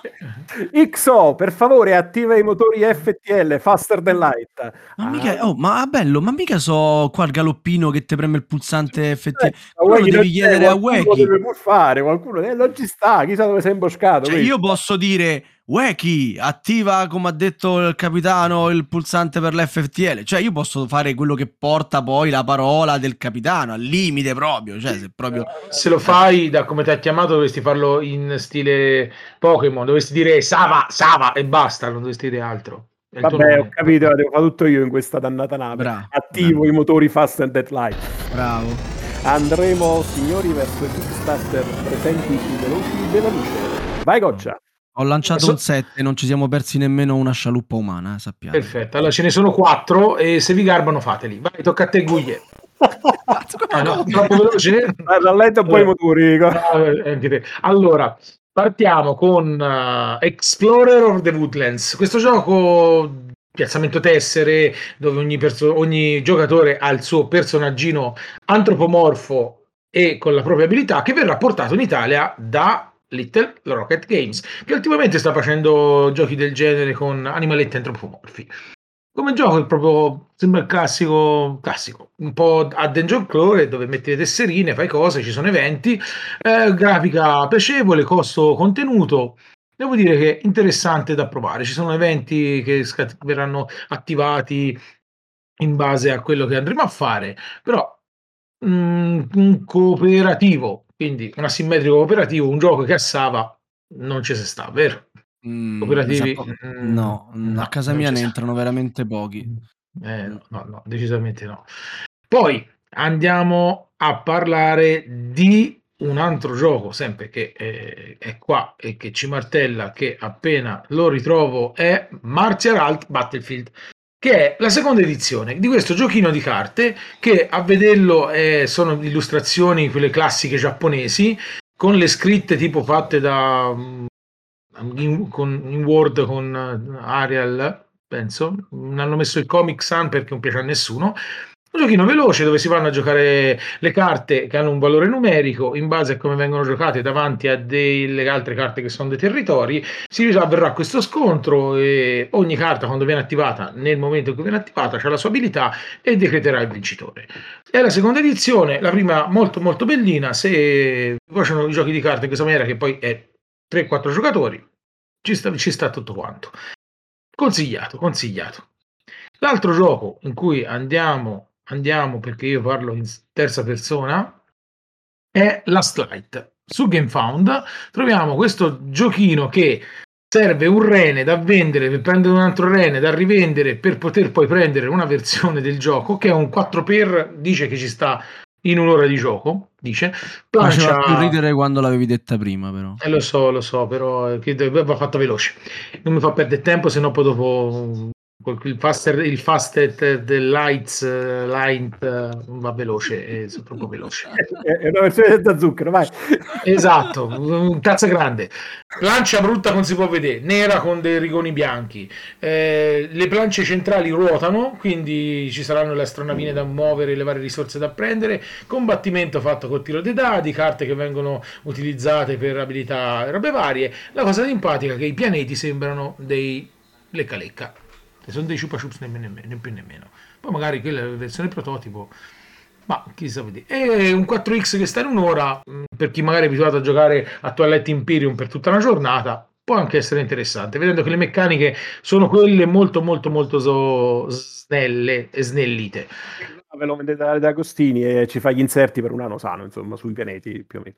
XO, per favore, attiva i motori FTL, faster than light. Ma, mica, ah. oh, ma bello, ma mica so qua il galoppino che ti preme il pulsante FTL. Eh, lo devi chiedere a Weki. deve pur fare, qualcuno eh, non ci sta, chissà dove sei imboscato. Cioè, io posso dire Weki, attiva come ha detto il capitano il pulsante per l'FTL. Cioè, io posso fare quello che porta poi la parola del capitano al limite proprio. Cioè, se proprio se lo fai da come ti ha chiamato, dovresti farlo in stile Pokémon. Dovresti dire Sava, Sava e basta, non dovresti dire altro. Vabbè, ho capito, devo fare tutto io in questa dannata nave. Bravo, Attivo bravo. i motori Fast and Dead Light. Bravo. andremo, signori, verso i Kickstarter presenti più veloci della luce. Vai, Goccia. Ho lanciato So- un 7 e non ci siamo persi nemmeno una scialuppa umana, eh, sappiate. Perfetto, allora ce ne sono quattro e se vi garbano fateli. Vai, tocca a te Guglie. Ah, no, troppo veloce. Guarda, lento un po' i motori. No, eh. Allora, partiamo con eh, Explorer of the Woodlands. Questo gioco piazzamento tessere dove ogni, perso- ogni giocatore ha il suo personaggino antropomorfo e con la propria abilità che verrà portato in Italia da Little Rocket Games che ultimamente sta facendo giochi del genere con animaletti antropomorfi. Come gioco è proprio sembra il classico, classico, un po' a Dungeon Crawler dove metti le tesserine, fai cose, ci sono eventi, eh, grafica piacevole, costo contenuto. Devo dire che è interessante da provare. Ci sono eventi che scat- verranno attivati in base a quello che andremo a fare, però mm, un cooperativo, quindi un asimmetrico cooperativo, un gioco che a Sava non ci si sta, vero? Mm, Cooperativi? mi sa po- Mm, no, mm, no, a casa mia ne sta. entrano veramente pochi. Eh, no, no, no, decisamente no. Poi andiamo a parlare di un altro gioco, sempre che eh, è qua e che ci martella che appena lo ritrovo è Martial Art Battlefield, che è la seconda edizione di questo giochino di carte che a vederlo eh, sono illustrazioni, quelle classiche giapponesi, con le scritte tipo fatte da mm, in, con- in Word con eh, Arial, penso. Non hanno messo il Comic Sun perché non piace a nessuno. Un giochino veloce dove si vanno a giocare le carte che hanno un valore numerico in base a come vengono giocate davanti a delle altre carte che sono dei territori. Si avverrà questo scontro e ogni carta quando viene attivata nel momento in cui viene attivata ha la sua abilità e decreterà il vincitore. È la seconda edizione, la prima molto molto bellina, se vi piacciono i giochi di carte in questa maniera che poi è 3-4 giocatori, ci sta, ci sta tutto quanto. Consigliato, consigliato. L'altro gioco in cui andiamo, andiamo perché io parlo in terza persona, è Last Light. Su GameFound troviamo questo giochino che serve un rene da vendere per prendere un altro rene da rivendere per poter poi prendere una versione del gioco che è un 4x dice che ci sta in un'ora di gioco dice Faceva plancia più ridere quando l'avevi detta prima, però. eh, lo so, lo so, però eh, che va fatta veloce. Non mi fa perdere tempo, se no poi dopo il faster, il fasted del lights eh, light eh, va veloce, è troppo veloce. È una versione senza zucchero, vai. Esatto, un cazzo grande. Plancia brutta non si può vedere, nera con dei rigoni bianchi. Eh, le plance centrali ruotano, quindi ci saranno le astronavine da muovere, le varie risorse da prendere. Combattimento fatto col tiro dei dadi, carte che vengono utilizzate per abilità e robe varie. La cosa simpatica è che i pianeti sembrano dei lecca lecca. Sono dei chupa chups nemmeno, né più nemmeno. Poi magari quella è la versione prototipo. Ma chissà vedere. È un 4X che sta in un'ora, mh, per chi magari è abituato a giocare a Twilight Imperium per tutta una giornata, può anche essere interessante, vedendo che le meccaniche sono quelle molto molto molto so- snelle e snellite. Ve lo vendete da Agostini e ci fa gli inserti per un anno sano, insomma, sui pianeti più o meno.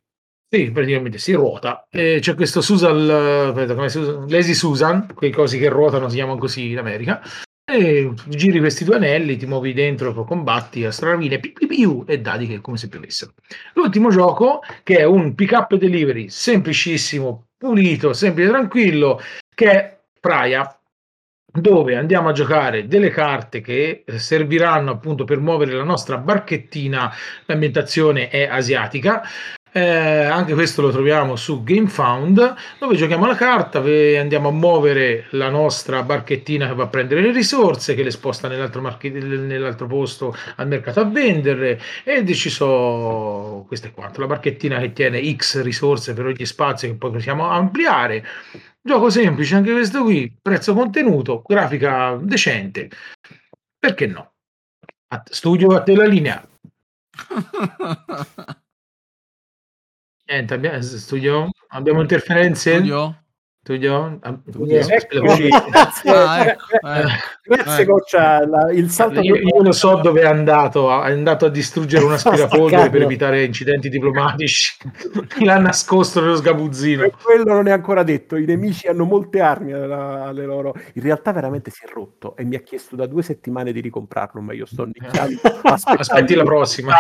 Sì, praticamente si ruota. E c'è questo Susan, eh, come Susan, Lazy Susan, quei cosi che ruotano si chiamano così in America. E giri questi due anelli, ti muovi dentro, combatti astronavine, pi, pi, piu, e dadi che come se piovessero. L'ultimo gioco, che è un pick up delivery semplicissimo, pulito, semplice, tranquillo, che è Praia, dove andiamo a giocare delle carte che eh, serviranno appunto per muovere la nostra barchettina. L'ambientazione è asiatica. Eh, anche questo lo troviamo su GameFound dove giochiamo la carta andiamo a muovere la nostra barchettina che va a prendere le risorse che le sposta nell'altro, marche- nell'altro posto al mercato a venderle ed ci sono queste qua la barchettina che tiene X risorse per ogni spazio che poi possiamo ampliare. Gioco semplice anche questo qui prezzo contenuto grafica decente. Perché no? Studio a te la linea Niente, abbiamo, studio, abbiamo interferenze? Studio? Studio? Studio. aspetta, Eccoci. così. Grazie, Ah, ecco, eh, eh. grazie Eh. Goccia. La- il salto Io, io lo so dove è andato, è andato a distruggere un aspirapolvere per evitare incidenti diplomatici. L'ha nascosto nello sgabuzzino. E quello non è ancora detto. I nemici hanno molte armi alla- alle loro. In realtà, veramente si è rotto e mi ha chiesto da due settimane di ricomprarlo. Ma io sto iniziando. Aspetti la prossima.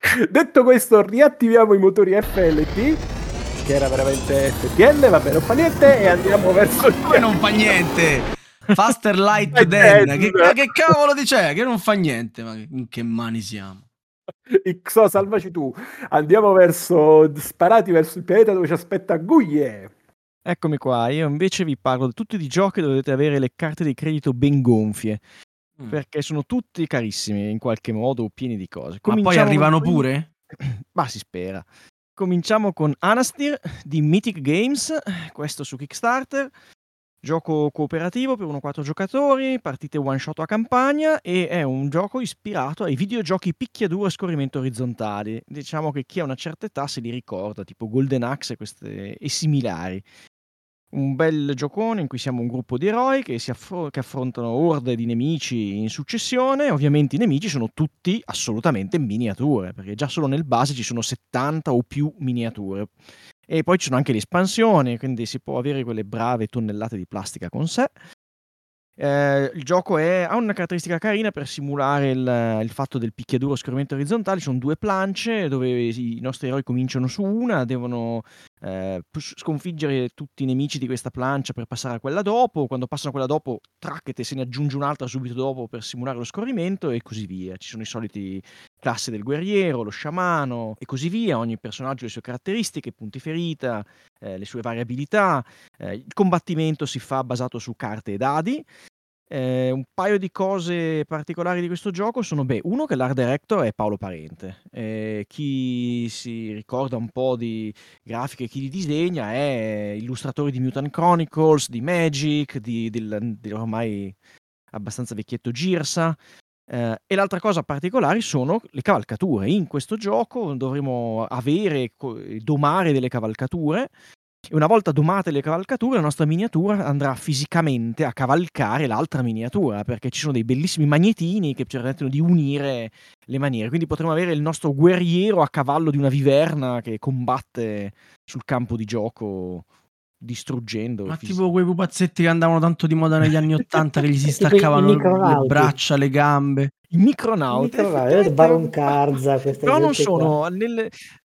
Detto questo, riattiviamo i motori FLT, che era veramente FTL, vabbè, non fa niente, e andiamo verso il Come non fa niente? Faster Light Den, Den. che, che cavolo dice? Che non fa niente, ma in che mani siamo? Xo, salvaci tu. Andiamo verso, sparati verso il pianeta dove ci aspetta Guglie. Eccomi qua, io invece vi parlo di tutti i giochi dove dovete avere le carte di credito ben gonfie, Mm. perché sono tutti carissimi in qualche modo pieni di cose. Ma poi Cominciamo arrivano con- pure? Ma si spera. Cominciamo con Anastir di Mythic Games, questo su Kickstarter. Gioco cooperativo per 1-4 giocatori, partite one shot a campagna e è un gioco ispirato ai videogiochi picchiaduro e scorrimento orizzontali. Diciamo che chi ha una certa età se li ricorda, tipo Golden Axe e, queste, e similari. Un bel giocone in cui siamo un gruppo di eroi che, affro- che affrontano orde di nemici in successione. Ovviamente i nemici sono tutti assolutamente miniature, perché già solo nel base ci sono 70 o più miniature. E poi ci sono anche le espansioni, quindi si può avere quelle brave tonnellate di plastica con sé. Eh, il gioco è- ha una caratteristica carina per simulare il, il fatto del picchiaduro scorrimento orizzontale. Ci sono due planche dove i nostri eroi cominciano su una, devono eh, sconfiggere tutti i nemici di questa plancia per passare a quella dopo. Quando passano a quella dopo, tracchet e se ne aggiunge un'altra subito dopo per simulare lo scorrimento e così via. Ci sono i soliti classi del guerriero, lo sciamano e così via. Ogni personaggio ha le sue caratteristiche, punti ferita, eh, le sue variabilità. Eh, il combattimento si fa basato su carte e dadi. Eh, un paio di cose particolari di questo gioco sono, beh, uno che l'art director è Paolo Parente. Eh, chi si ricorda un po' di grafiche, chi li disegna è illustratore di Mutant Chronicles, di Magic, di, del, dell'ormai abbastanza vecchietto Girsa. Eh, e l'altra cosa particolare sono le cavalcature. In questo gioco dovremo avere, domare delle cavalcature. E una volta domate le cavalcature, la nostra miniatura andrà fisicamente a cavalcare l'altra miniatura, perché ci sono dei bellissimi magnetini che permettono di unire le maniere. Quindi potremo avere il nostro guerriero a cavallo di una viverna che combatte sul campo di gioco distruggendo. Ma tipo quei pupazzetti che andavano tanto di moda negli anni Ottanta che gli si staccavano le braccia, le gambe. I micronauti. Effettivamente- Baron Karza, queste Però non sono nel-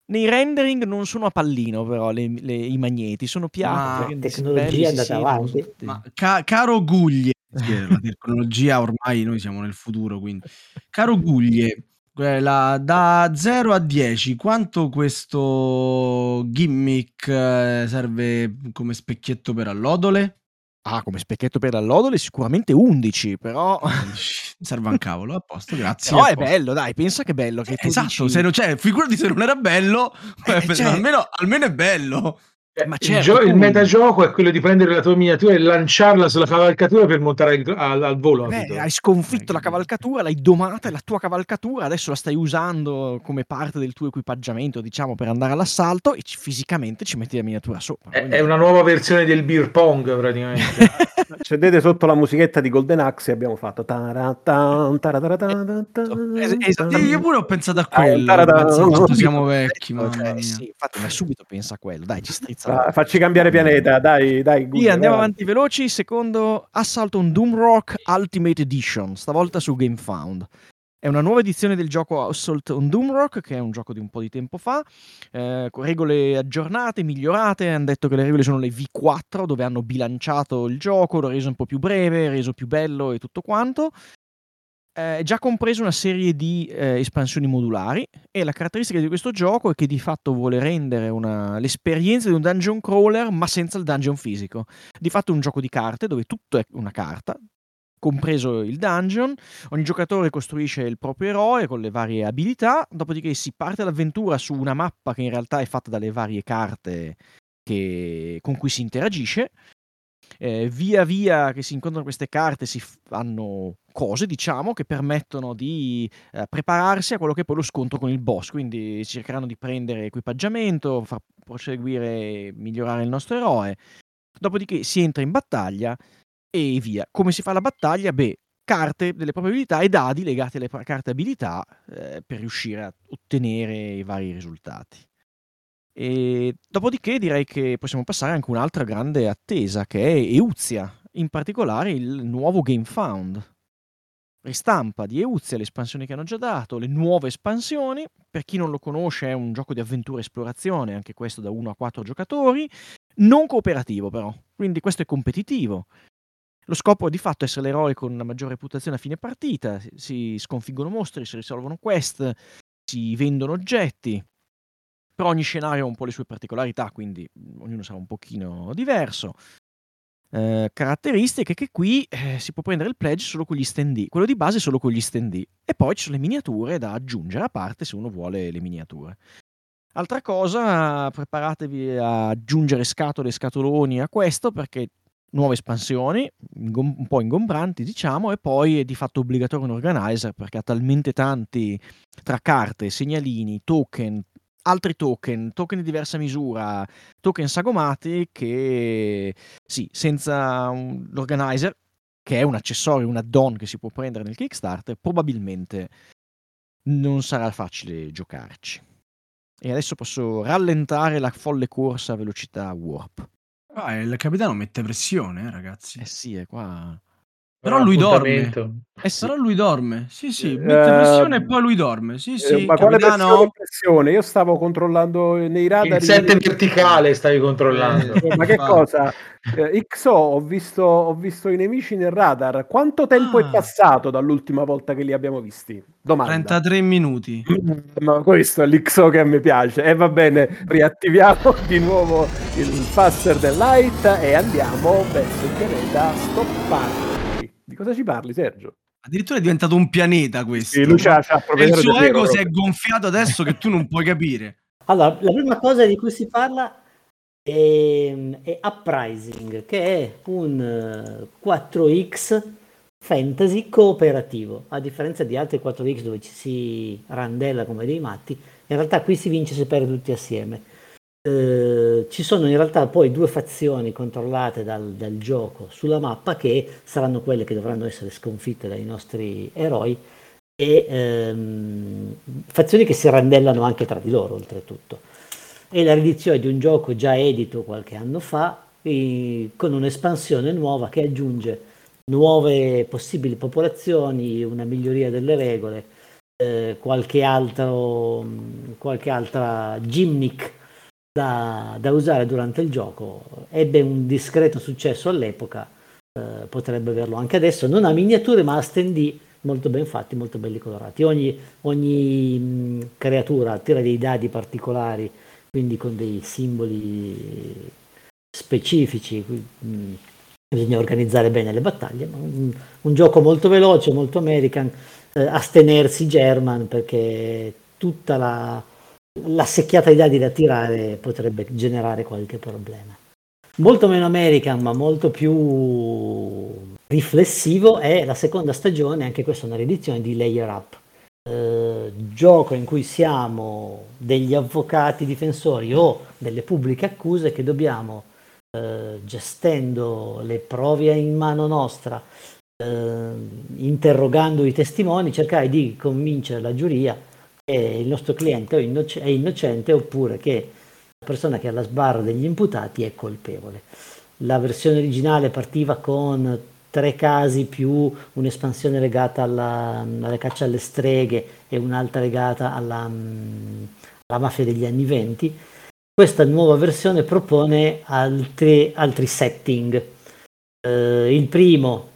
nei rendering non sono a pallino però le- le- i magneti, sono piatti. Si- Tecnologia è andata avanti. Ma ca- caro Guglie, la tecnologia ormai noi siamo nel futuro, quindi. Caro Guglie, eh, la- da 0 a 10, quanto questo gimmick eh, serve come specchietto per allodole? Ah, come specchietto per l'allodole sicuramente 11, però... Serve un cavolo, a posto, grazie. A è posto. bello, dai, pensa che bello che Eh, esatto, dici- se non, cioè, figurati se non era bello, eh, cioè- almeno, almeno è bello. Eh, Ma il, certo, gio- il metagioco è quello di prendere la tua miniatura e lanciarla sulla cavalcatura per montare il- al, al volo. Beh, hai sconfitto Eh, la cavalcatura, l'hai domata, è la tua cavalcatura, adesso la stai usando come parte del tuo equipaggiamento, diciamo, per andare all'assalto e ci- fisicamente ci metti la miniatura sopra. È, quindi- è una nuova versione del beer pong praticamente. Accendete sotto la musichetta di Golden Axe e abbiamo fatto taratan, tarataratan, Es- esattamente. Sì, io pure ho pensato a Ah, quello. subito siamo vecchi, Cioè, mamma mia. sì, infatti, ma subito pensa a quello, dai, ci strizza. Ah, facci cambiare pianeta, dai, dai. Sì, Guglielmo, andiamo vai. avanti veloci. Secondo Assault on Doomrock Ultimate Edition, stavolta su GameFound. È una nuova edizione del gioco Assault on Doomrock, che è un gioco di un po' di tempo fa, eh, con regole aggiornate, migliorate. Hanno detto che le regole sono le V4, dove hanno bilanciato il gioco, l'ho reso un po' più breve, reso più bello e tutto quanto. Eh, È già compreso una serie di eh, espansioni modulari e la caratteristica di questo gioco è che di fatto vuole rendere una- l'esperienza di un dungeon crawler ma senza il dungeon fisico. Di fatto è un gioco di carte dove tutto è una carta, compreso il dungeon. Ogni giocatore costruisce il proprio eroe con le varie abilità, dopodiché si parte all'avventura su una mappa che in realtà è fatta dalle varie carte che- con cui si interagisce. Eh, via via che si incontrano queste carte si fanno cose, diciamo, che permettono di eh, prepararsi a quello che è poi lo scontro con il boss. Quindi cercheranno di prendere equipaggiamento, far proseguire migliorare il nostro eroe. Dopodiché si entra in battaglia e via. Come si fa la battaglia? Beh, carte delle proprie abilità e dadi legati alle carte abilità eh, per riuscire a ottenere i vari risultati. E dopodiché direi che possiamo passare anche un'altra grande attesa che è Euzia, in particolare il nuovo GameFound. ristampa di Euzia, le espansioni che hanno già dato, le nuove espansioni. Per chi non lo conosce è un gioco di avventura e esplorazione, anche questo da 1 a 4 giocatori, non cooperativo però, quindi questo è competitivo. Lo scopo di fatto è essere l'eroe con una maggiore reputazione a fine partita, si sconfiggono mostri, si risolvono quest, si vendono oggetti. Per ogni scenario ha un po' le sue particolarità, quindi ognuno sarà un pochino diverso. Eh, caratteristiche che qui eh, si può prendere il pledge solo con gli stand quello di base solo con gli stand e poi ci sono le miniature da aggiungere a parte se uno vuole le miniature. Altra cosa, preparatevi a aggiungere scatole e scatoloni a questo perché nuove espansioni, un po' ingombranti diciamo, e poi è di fatto obbligatorio un organizer perché ha talmente tanti tra carte, segnalini, token, altri token, token di diversa misura, token sagomati che sì, senza un, l'organizer, che è un accessorio, un add-on che si può prendere nel Kickstarter, probabilmente non sarà facile giocarci. E adesso posso rallentare la folle corsa a velocità warp. Ah, il capitano mette pressione, eh, ragazzi. Eh sì, è qua. Però lui dorme. Eh sì. Però lui dorme. Sì, sì, Eh, mette pressione e poi lui dorme. Sì, Eh, sì, ma quale pressione? Io stavo controllando nei radar. Il 7 verticale stavi controllando. Eh, Ma che infatti. cosa? Eh, XO, ho visto, ho visto i nemici nel radar. Quanto tempo Ah. è passato dall'ultima volta che li abbiamo visti? Domanda. 33 minuti. Ma questo è l'XO che a me piace. E va bene, riattiviamo di nuovo il Faster del Light e andiamo verso il pianeta Stopparci. Di cosa ci parli, Sergio? Addirittura è diventato un pianeta questo. Sì, lui c'ha, c'ha e il suo ego vero. si è gonfiato adesso che tu non puoi capire. Allora, la prima cosa di cui si parla è, è Uprising, che è un eh, 4X fantasy cooperativo, a differenza di altri 4X dove ci si randella come dei matti, in realtà qui si vince se perde tutti assieme. Eh, ci sono in realtà poi due fazioni controllate dal, dal gioco sulla mappa che saranno quelle che dovranno essere sconfitte dai nostri eroi e ehm, fazioni che si randellano anche tra di loro oltretutto. È la riedizione di un gioco già edito qualche anno fa eh, con un'espansione nuova che aggiunge nuove possibili popolazioni, una miglioria delle regole, eh, qualche, altro, qualche altra gimmick da, da usare durante il gioco. Ebbe un discreto successo all'epoca, eh, potrebbe averlo anche adesso. Non ha miniature ma ha stand molto ben fatti, molto belli colorati. Ogni, ogni mh, creatura tira dei dadi particolari, quindi con dei simboli specifici. mh, bisogna organizzare bene le battaglie. Un, un gioco molto veloce, molto American, eh, astenersi German perché tutta la, la secchiata di dadi da tirare potrebbe generare qualche problema. Molto meno American, ma molto più riflessivo è la seconda stagione, anche questa è una riedizione di Layer Up. Eh, gioco in cui siamo degli avvocati difensori o delle pubbliche accuse che dobbiamo, eh, gestendo le prove in mano nostra, eh, interrogando i testimoni, cercare di convincere la giuria che il nostro cliente è innoc- è innocente oppure che la persona che è alla sbarra degli imputati è colpevole. La versione originale partiva con tre casi più un'espansione legata alla, alla caccia alle streghe e un'altra legata alla, alla mafia degli anni venti. Questa nuova versione propone altri, altri setting. Eh, il primo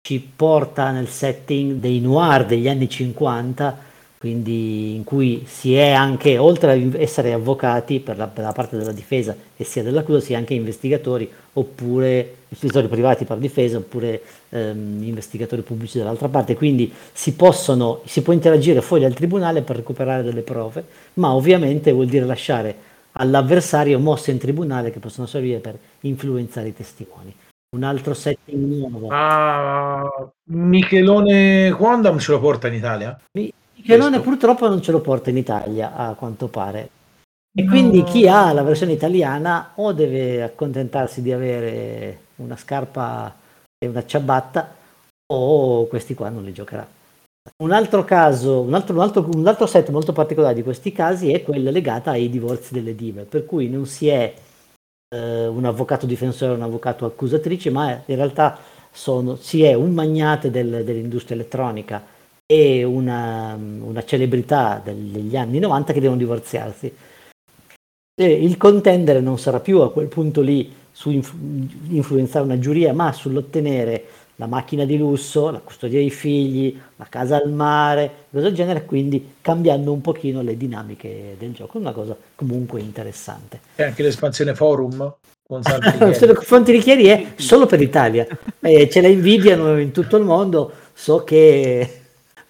ci porta nel setting dei noir degli anni 50, quindi in cui si è anche, oltre ad essere avvocati per la, per la parte della difesa e sia dell'accusa, si è anche investigatori oppure investigatori privati per difesa oppure ehm, investigatori pubblici dall'altra parte, quindi si, possono, si può interagire fuori dal tribunale per recuperare delle prove, ma ovviamente vuol dire lasciare all'avversario mosse in tribunale che possono servire per influenzare i testimoni. Un altro setting nuovo. Ah, Michelone Quandam ce lo porta in Italia? Michelone questo. purtroppo non ce lo porta in Italia, a quanto pare. E quindi chi ha la versione italiana o deve accontentarsi di avere una scarpa e una ciabatta o questi qua non li giocherà. Un altro caso, un altro, un altro, un altro set molto particolare di questi casi è quella legata ai divorzi delle dive, per cui non si è eh, un avvocato difensore o un avvocato accusatrice, ma in realtà sono, si è un magnate del- dell'industria elettronica e una, una celebrità degli anni 90 che devono divorziarsi. E il contendere non sarà più a quel punto lì su inf- influenzare una giuria, ma sull'ottenere la macchina di lusso, la custodia dei figli, la casa al mare, cose del genere, quindi cambiando un pochino le dinamiche del gioco, una cosa comunque interessante. E anche l'espansione forum con confronti Richieri è solo per l'Italia, Eh, ce la invidiano in tutto il mondo, so che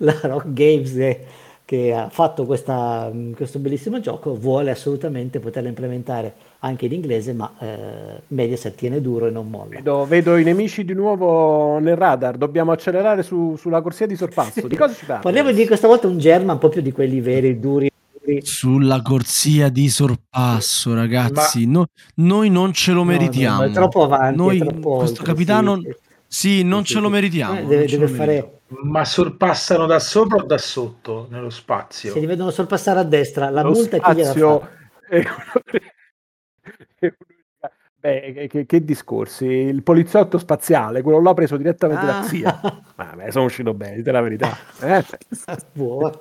la Rock Games eh, che ha fatto questa- questo bellissimo gioco vuole assolutamente poterla implementare anche in inglese, ma eh, Mediaset tiene duro e non molla. Vedo, vedo i nemici di nuovo nel radar. Dobbiamo accelerare su- sulla corsia di sorpasso. Di cosa ci parli? Parliamo di questa volta un German proprio di quelli veri, duri. duri. Sulla corsia di sorpasso, ragazzi. No- noi non ce lo No, no, meritiamo. ma è troppo avanti, Noi, è troppo questo oltre, capitano, sì, sì, non sì, ce lo meritiamo. Eh, deve, deve lo fare, meritiamo. Ma sorpassano da sopra o da sotto nello spazio? se li vedono sorpassare a destra, la Lo multa chi gliela fa? è è Beh, che, che- che discorsi? Il poliziotto spaziale, quello l'ho preso direttamente da Ah. Xia. Vabbè, sono uscito bene, dite la verità. Eh? Buono.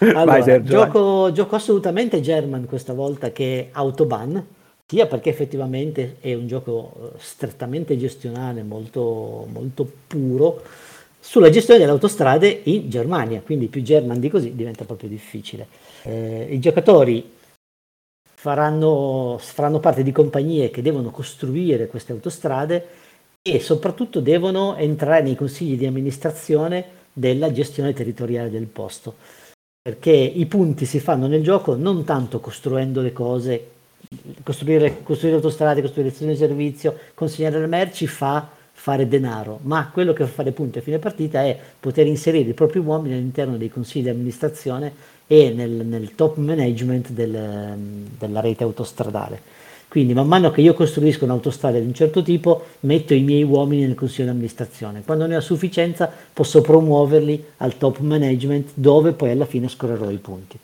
Vai, Allora, Sergio, vai. gioco, gioco assolutamente German questa volta che Autobahn, sia perché effettivamente è un gioco eh, strettamente gestionale, molto, molto puro, sulla gestione delle autostrade in Germania, quindi più German di così diventa proprio difficile. Eh, I giocatori faranno, faranno parte di compagnie che devono costruire queste autostrade e soprattutto devono entrare nei consigli di amministrazione della gestione territoriale del posto perché i punti si fanno nel gioco non tanto costruendo le cose, costruire, costruire autostrade, costruire stazioni di servizio, consegnare le merci fa fare denaro, ma quello che fa fare punti a fine partita è poter inserire i propri uomini all'interno dei consigli di amministrazione e nel, nel top management del- della rete autostradale. Quindi man mano che io costruisco un'autostrada di un certo tipo, metto i miei uomini nel consiglio di amministrazione. Quando ne ho sufficienza posso promuoverli al top management dove poi alla fine scorrerò i punti.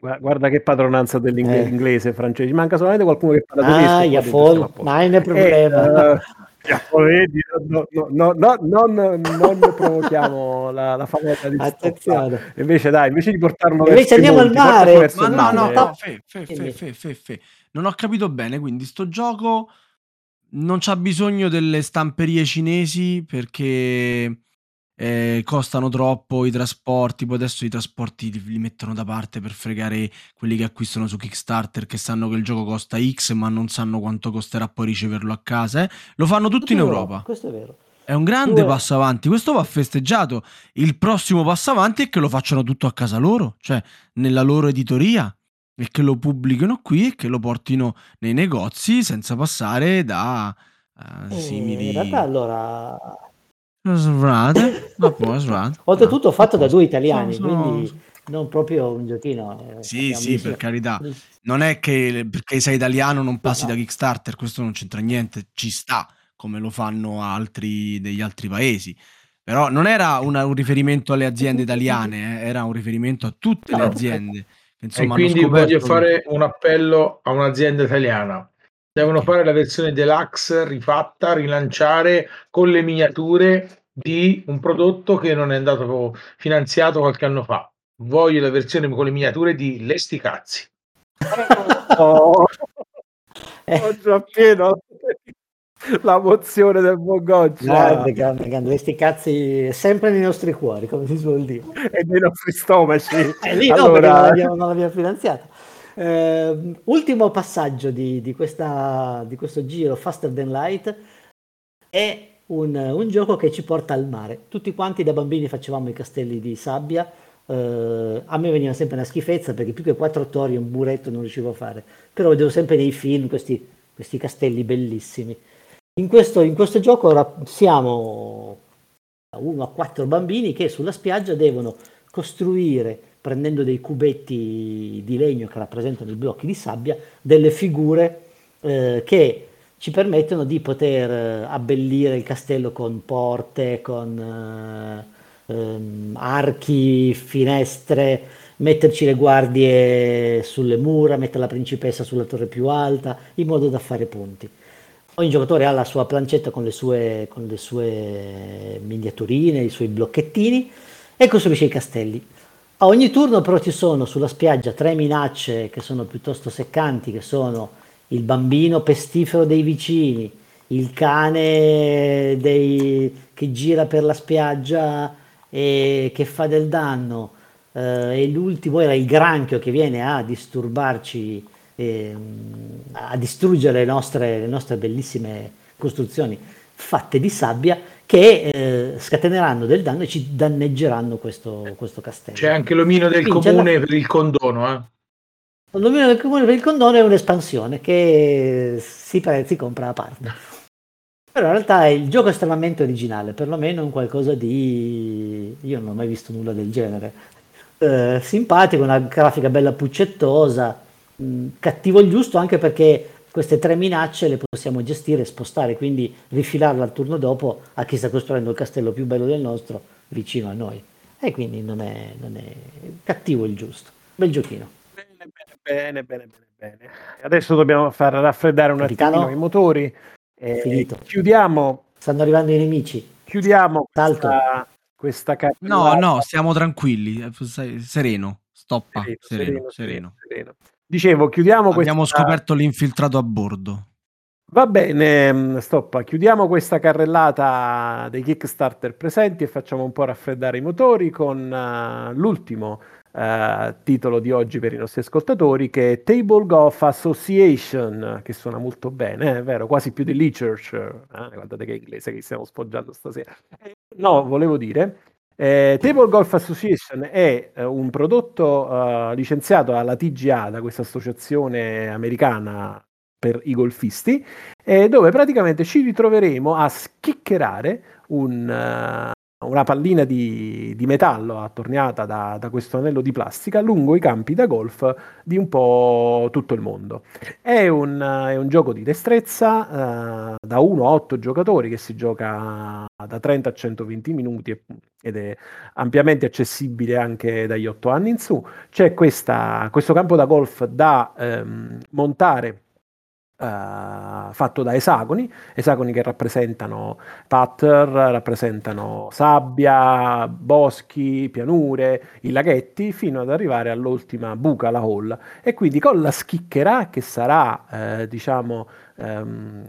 Gu- Guarda che padronanza dell'inglese, Eh. francese. Manca solamente qualcuno che parla tedesco. Ah, qua ja dentro stiamo a voll, posto. nein, è problema. Eh, ja, vedi, no, no, no, no, non, non provochiamo la, la famosa. Attenzione. Invece dai, invece di portarlo Invece andiamo al mare. Ma no, no, no, fe, fe, fe, Dimmi. fe, fe, fe. Non ho capito bene, quindi sto gioco non c'ha bisogno delle stamperie cinesi perché eh, costano troppo i trasporti, poi adesso i trasporti li, li mettono da parte per fregare quelli che acquistano su Kickstarter che sanno che il gioco costa X ma non sanno quanto costerà poi riceverlo a casa. eh. Lo fanno tutti in vero, Europa. Questo è vero. È un grande Due- passo avanti, questo va festeggiato. Il prossimo passo avanti è che lo facciano tutto a casa loro, cioè nella loro editoria, e che lo pubblichino qui e che lo portino nei negozi senza passare da Eh, simili... In realtà allora, Svrate, ma poi svrate. oltretutto fatto da due italiani, Sono- sono- quindi non proprio un giochino. eh, Sì, sì, visto- per carità. Non è che perché sei italiano non passi No, da. Kickstarter, questo non c'entra niente, ci sta, come lo fanno altri degli altri paesi. Però non era una- un riferimento alle aziende italiane, eh, era un riferimento a tutte le No. aziende. E Insomma, quindi scoperto voglio fare un appello a un'azienda italiana. Devono fare la versione deluxe rifatta, rilanciare con le miniature di un prodotto che non è andato finanziato qualche anno fa. Voglio la versione con le miniature di Lesti Cazzi. Oh, Eh, ho già pieno la mozione del Bogoggia grande, grande, grande. Questi cazzi sempre nei nostri cuori, come si suol dire. e dei nostri stomaci. Eh, lì no, perché non allora, l'abbiamo, non l'abbiamo finanziata. Eh, ultimo passaggio di, di questa- di questo giro Faster Than Light è un, un gioco che ci porta al mare. Tutti quanti da bambini facevamo i castelli di sabbia. eh, a me veniva sempre una schifezza perché più che quattro torri un buretto non riuscivo a fare. Però vedevo sempre nei film questi, questi castelli bellissimi. In questo, in questo gioco ora siamo uno a quattro bambini che sulla spiaggia devono costruire, prendendo dei cubetti di legno che rappresentano i blocchi di sabbia, delle figure eh, che ci permettono di poter eh, abbellire il castello con porte, con eh, ehm, archi, finestre, metterci le guardie sulle mura, mettere la principessa sulla torre più alta, in modo da fare punti. ogni giocatore ha la sua plancetta con le sue, con le sue miniaturine, i suoi blocchettini e costruisce i castelli. A ogni turno però ci sono sulla spiaggia tre minacce che sono piuttosto seccanti, che sono il bambino pestifero dei vicini, il cane dei, che gira per la spiaggia e che fa del danno, eh, e l'ultimo era il granchio che viene a disturbarci, eh, a distruggere le nostre, le nostre bellissime costruzioni fatte di sabbia che eh, scateneranno del danno e ci danneggeranno questo, questo castello. C'è anche l'omino del Quindi comune la- per il condono, Il dominio del comune per il condono è un'espansione che si, pre- si compra a parte. Però in realtà il gioco è estremamente originale, perlomeno in qualcosa di... Io non ho mai visto nulla del genere. Eh, simpatico, una grafica bella puccettosa, mh, cattivo il giusto anche perché queste tre minacce le possiamo gestire e spostare, quindi rifilarle al turno dopo a chi sta costruendo il castello più bello del nostro vicino a noi. E quindi non è, non è cattivo il giusto. Bel giochino. Bene, bene, bene, bene. Adesso dobbiamo far raffreddare un Capitano? attimino i motori. e Finito. Chiudiamo, Stanno arrivando i nemici. chiudiamo questa, questa No, cartellata. no, stiamo tranquilli. eh, Sereno, stoppa. Sereno, Sereno, sereno, sereno. sereno. Dicevo, chiudiamo Abbiamo questa... scoperto l'infiltrato a bordo. Va bene, mm, stoppa. Chiudiamo questa carrellata dei Kickstarter presenti e facciamo un po' raffreddare i motori con eh, l'ultimo eh, titolo di oggi per i nostri ascoltatori che è Table Golf Association, che suona molto bene, eh, è vero, quasi più di Literature. Eh, guardate che inglese che stiamo spoggiando stasera. Eh, No, volevo dire, eh, Table Golf Association è eh, un prodotto eh, licenziato dalla TGA, da questa associazione americana per i golfisti, eh, dove praticamente ci ritroveremo a schiccherare un, eh, una pallina di, di metallo attorniata da, da questo anello di plastica lungo i campi da golf di un po' tutto il mondo. È un, è un gioco di destrezza eh, da 1 a 8 giocatori che si gioca da 30 a 120 minuti ed è ampiamente accessibile anche dagli 8 anni in su. C'è questa- questo campo da golf da ehm, montare eh, fatto da esagoni, esagoni che rappresentano putter, rappresentano sabbia, boschi, pianure, i laghetti, fino ad arrivare all'ultima buca, la hall. E quindi con la schicchera che sarà, eh, diciamo, ehm,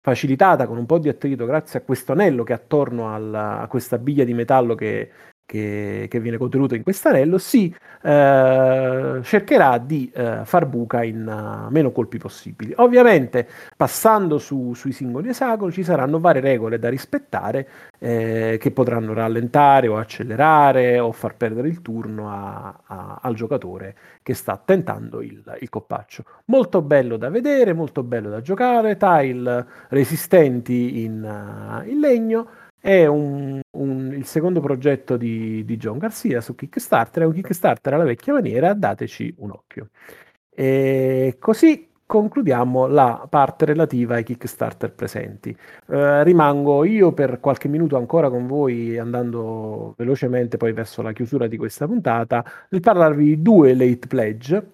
facilitata con un po' di attrito grazie a questo anello che è attorno al- a questa biglia di metallo che, che- che viene contenuto in questo anello, si eh, cercherà di eh, far buca in eh, meno colpi possibili. Ovviamente, passando su- sui singoli esagoni, ci saranno varie regole da rispettare eh, che potranno rallentare o accelerare o far perdere il turno a- a- al giocatore che sta tentando il, il coppaccio. Molto bello da vedere, molto bello da giocare, tile resistenti in, eh, in legno. È un- un- il secondo progetto di, di John Garcia su Kickstarter, è un Kickstarter alla vecchia maniera, dateci un occhio. E così concludiamo la parte relativa ai Kickstarter presenti. Eh, rimango io per qualche minuto ancora con voi, andando velocemente poi verso la chiusura di questa puntata, nel parlarvi di due late pledge,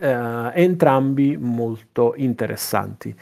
eh, entrambi molto interessanti.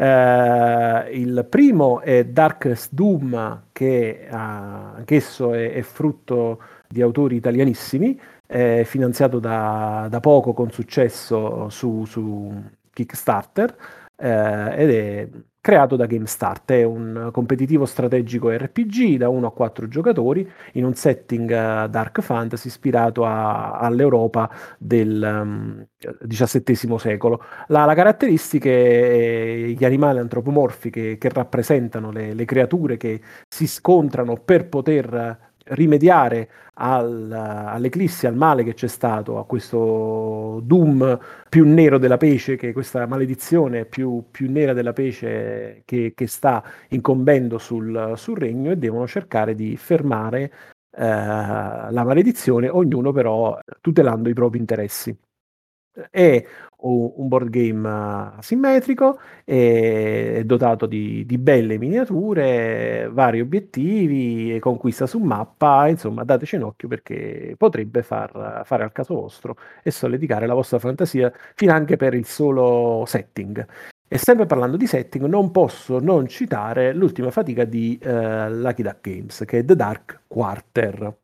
Eh, il primo è Darkest Doom, che eh, anch'esso è, è frutto di autori italianissimi, è finanziato da, da poco con successo su, su Kickstarter eh, ed è creato da GameStart. È un competitivo strategico RPG da 1 a 4 giocatori in un setting eh, dark fantasy ispirato a- all'Europa del um, XVII secolo. La, la caratteristica è gli animali antropomorfi che, che rappresentano le, le creature che si scontrano per poter rimediare al, all'eclissi, al male che c'è stato, a questo doom più nero della pece, che questa maledizione più, più nera della pece che, che sta incombendo sul, sul regno e devono cercare di fermare eh, la maledizione, ognuno però tutelando i propri interessi. È un board game eh, asimmetrico, è dotato di, di belle miniature, vari obiettivi, conquista su mappa, insomma dateci un occhio perché potrebbe far, fare al caso vostro e solleticare la vostra fantasia finanche per il solo setting. E sempre parlando di setting, non posso non citare l'ultima fatica di eh, Lucky Duck Games, che è The Dark Quarter.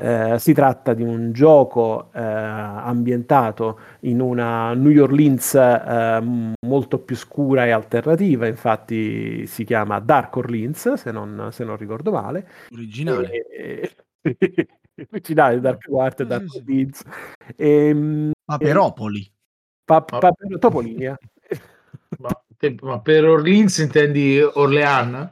Eh, si tratta di un gioco eh, ambientato in una New Orleans eh, molto più scura e alternativa, infatti si chiama Dark Orleans, se non, se non ricordo male. Originale. E, originale Dark Quarter, Dark Sì, sì. Orleans. E, Paperopoli. pa, pa, Topolinia. Ma, te- ma per Orleans intendi Orlean?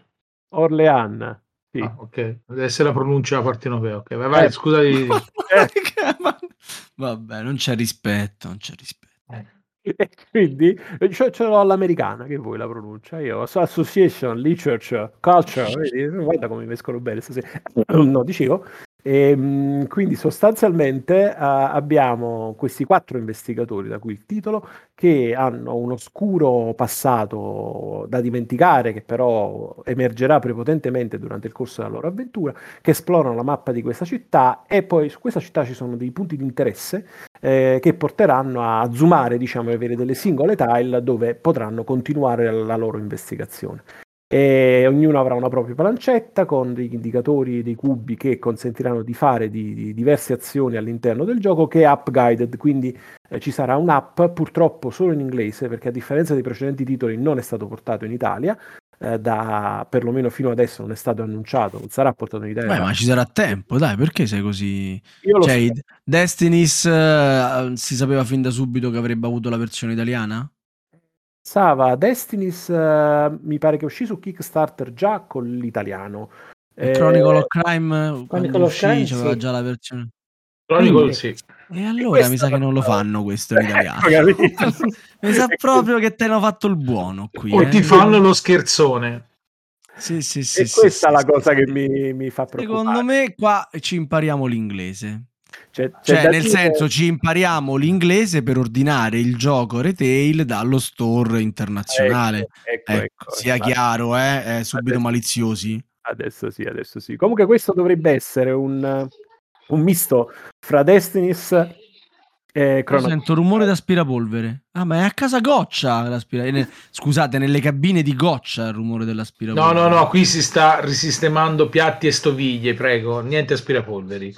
Orlean. Sì. Ah, ok, essere la pronuncia partenopea. Ok, vai, vai Eh. scusa di... Vabbè, non c'è rispetto, non c'è rispetto. E quindi eh, ce, ce l'ho all'americana, che vuoi la pronuncia? Io so Association, Literature, Culture, vedi? guarda come mi mescolo bene stasera. No, dicevo. E, mh, quindi sostanzialmente eh, abbiamo questi quattro investigatori, da cui il titolo, che hanno un oscuro passato da dimenticare, che però emergerà prepotentemente durante il corso della loro avventura, che esplorano la mappa di questa città e poi su questa città ci sono dei punti di interesse eh, che porteranno a zoomare, diciamo, e avere delle singole tile dove potranno continuare la loro investigazione. E ognuno avrà una propria plancetta con degli indicatori, dei cubi che consentiranno di fare di, di diverse azioni all'interno del gioco che è app guided, quindi eh, ci sarà un'app purtroppo solo in inglese perché a differenza dei precedenti titoli non è stato portato in Italia, eh, da perlomeno fino adesso non è stato annunciato, non sarà portato in Italia. Beh, ma ci sarà tempo, dai, perché sei così... Io Cioè, so. Destiny's eh, si sapeva fin da subito che avrebbe avuto la versione italiana? Sava Destiny's eh, mi pare che uscì su Kickstarter già con l'italiano. E Eh, Chronicle of Crime quando Chronicle of uscì Crime, c'aveva sì. già la versione. Chronicle, sì. E allora questa mi sa che non lo fanno questo in italiano. Mi sa E proprio che te hanno fatto il buono qui. O eh. ti fanno lo scherzone. Sì, sì, sì, E sì, questa sì, è la sì, cosa sì. che mi, mi fa preoccupare. Secondo me qua ci impariamo l'inglese. C'è- c'è Cioè, nel dire- senso, ci impariamo l'inglese per ordinare il gioco retail dallo store internazionale. Ecco, ecco, Ecco, ecco, sia infatti. chiaro, eh? eh, subito Adesso- maliziosi. Adesso sì, adesso sì. Comunque questo dovrebbe essere un, un misto fra Destiny's e Io Chrono sento rumore d'aspirapolvere. Ah, ma è a casa Goccia l'aspira- eh, Scusate, nelle cabine di Goccia il rumore No, dell'aspirapolvere. no, no, qui si sta risistemando piatti e stoviglie, prego, niente aspirapolveri.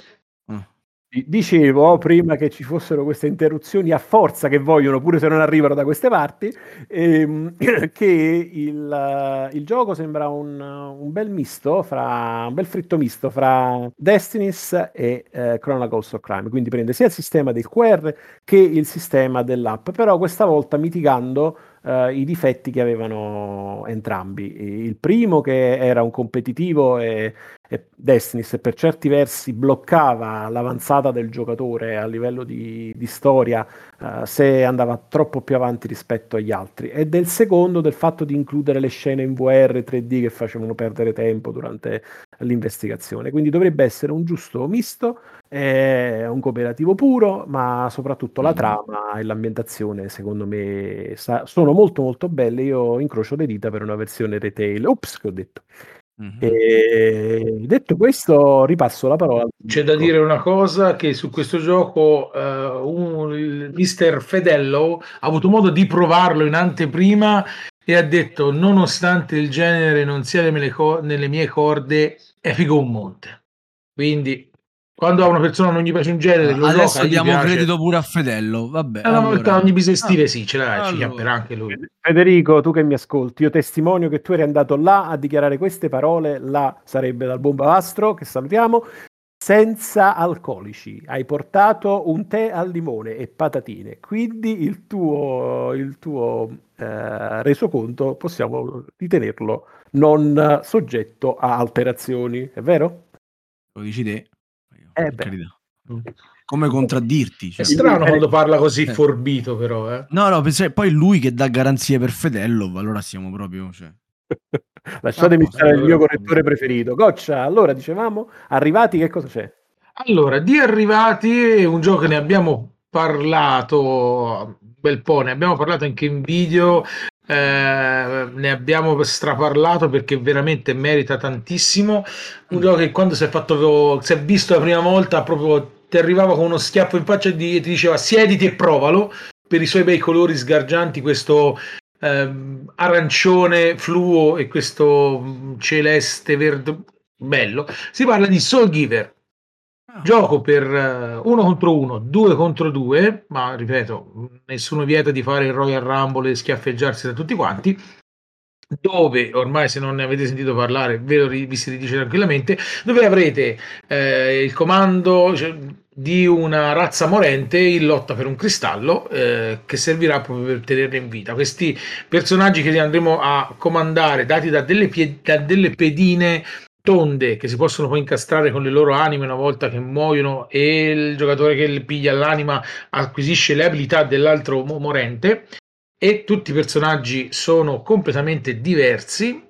Dicevo prima che ci fossero queste interruzioni a forza che vogliono, pure se non arrivano da queste parti, ehm, che il, il gioco sembra un, un bel misto, fra, un bel fritto misto fra Destiny's e eh, Chronicles of Crime. Quindi prende sia il sistema del QR che il sistema dell'app, però questa volta mitigando eh, i difetti che avevano entrambi. Il primo che era un competitivo e e Destiny's per certi versi bloccava l'avanzata del giocatore a livello di, di storia eh, se andava troppo più avanti rispetto agli altri. E del secondo del fatto di includere le scene in VR 3D che facevano perdere tempo durante l'investigazione. Quindi dovrebbe essere un giusto misto è un cooperativo puro ma soprattutto la Mm. trama e l'ambientazione secondo me sa- sono molto molto belle. Io incrocio le dita per una versione retail. Ops che ho detto Mhm. e detto questo, ripasso la parola. C'è da dire una cosa che su questo gioco eh, un, il mister Fedello ha avuto modo di provarlo in anteprima e ha detto nonostante il genere non sia nelle, co- nelle mie corde è figo un monte. Quindi quando a una persona non gli piace un genere lo Adesso gioca, diamo piace. credito pure a Fedello. Vabbè, Eh, allora. volta ogni bisestile Ah, sì, ce l'ha, ci allora. chiapperà anche lui. Federico, tu che mi ascolti, io testimonio che tu eri andato là a dichiarare queste parole, là sarebbe dal Bombavastro, che salutiamo, senza alcolici. Hai portato un tè al limone e patatine, quindi il tuo, il tuo eh, resoconto possiamo ritenerlo non soggetto a alterazioni, è vero? Lo dici te. Eh carità. Come contraddirti? È cioè. strano quando parla così Eh. forbito però, eh. No, no, pensa- poi lui che dà garanzie per Fedello, allora siamo proprio... Cioè... Lasciatemi Ah, stare il mio correttore preferito. Goccia, allora dicevamo, arrivati che cosa c'è? Allora, di Arrivati, un gioco che ne abbiamo parlato bel po', ne abbiamo parlato anche in video, eh, ne abbiamo straparlato perché veramente merita tantissimo. Un Mm. gioco che quando si è fatto, si è visto la prima volta, proprio ti arrivava con uno schiaffo in faccia e ti diceva siediti e provalo per i suoi bei colori sgargianti, questo ehm, arancione fluo e questo mm, celeste verde bello. Si parla di Soul Giver. Ah. Gioco per eh, uno contro uno, due contro due, ma ripeto, nessuno vieta di fare il Royal Rumble e schiaffeggiarsi da tutti quanti. Dove ormai, se non ne avete sentito parlare, ve lo vi si ridice tranquillamente. Dove avrete eh, il comando cioè, di una razza morente in lotta per un cristallo eh, che servirà proprio per tenerla in vita. Questi personaggi che andremo a comandare, dati da delle, pie- da delle pedine tonde che si possono poi incastrare con le loro anime una volta che muoiono e il giocatore che le piglia l'anima acquisisce le abilità dell'altro mo- morente. E tutti i personaggi sono completamente diversi.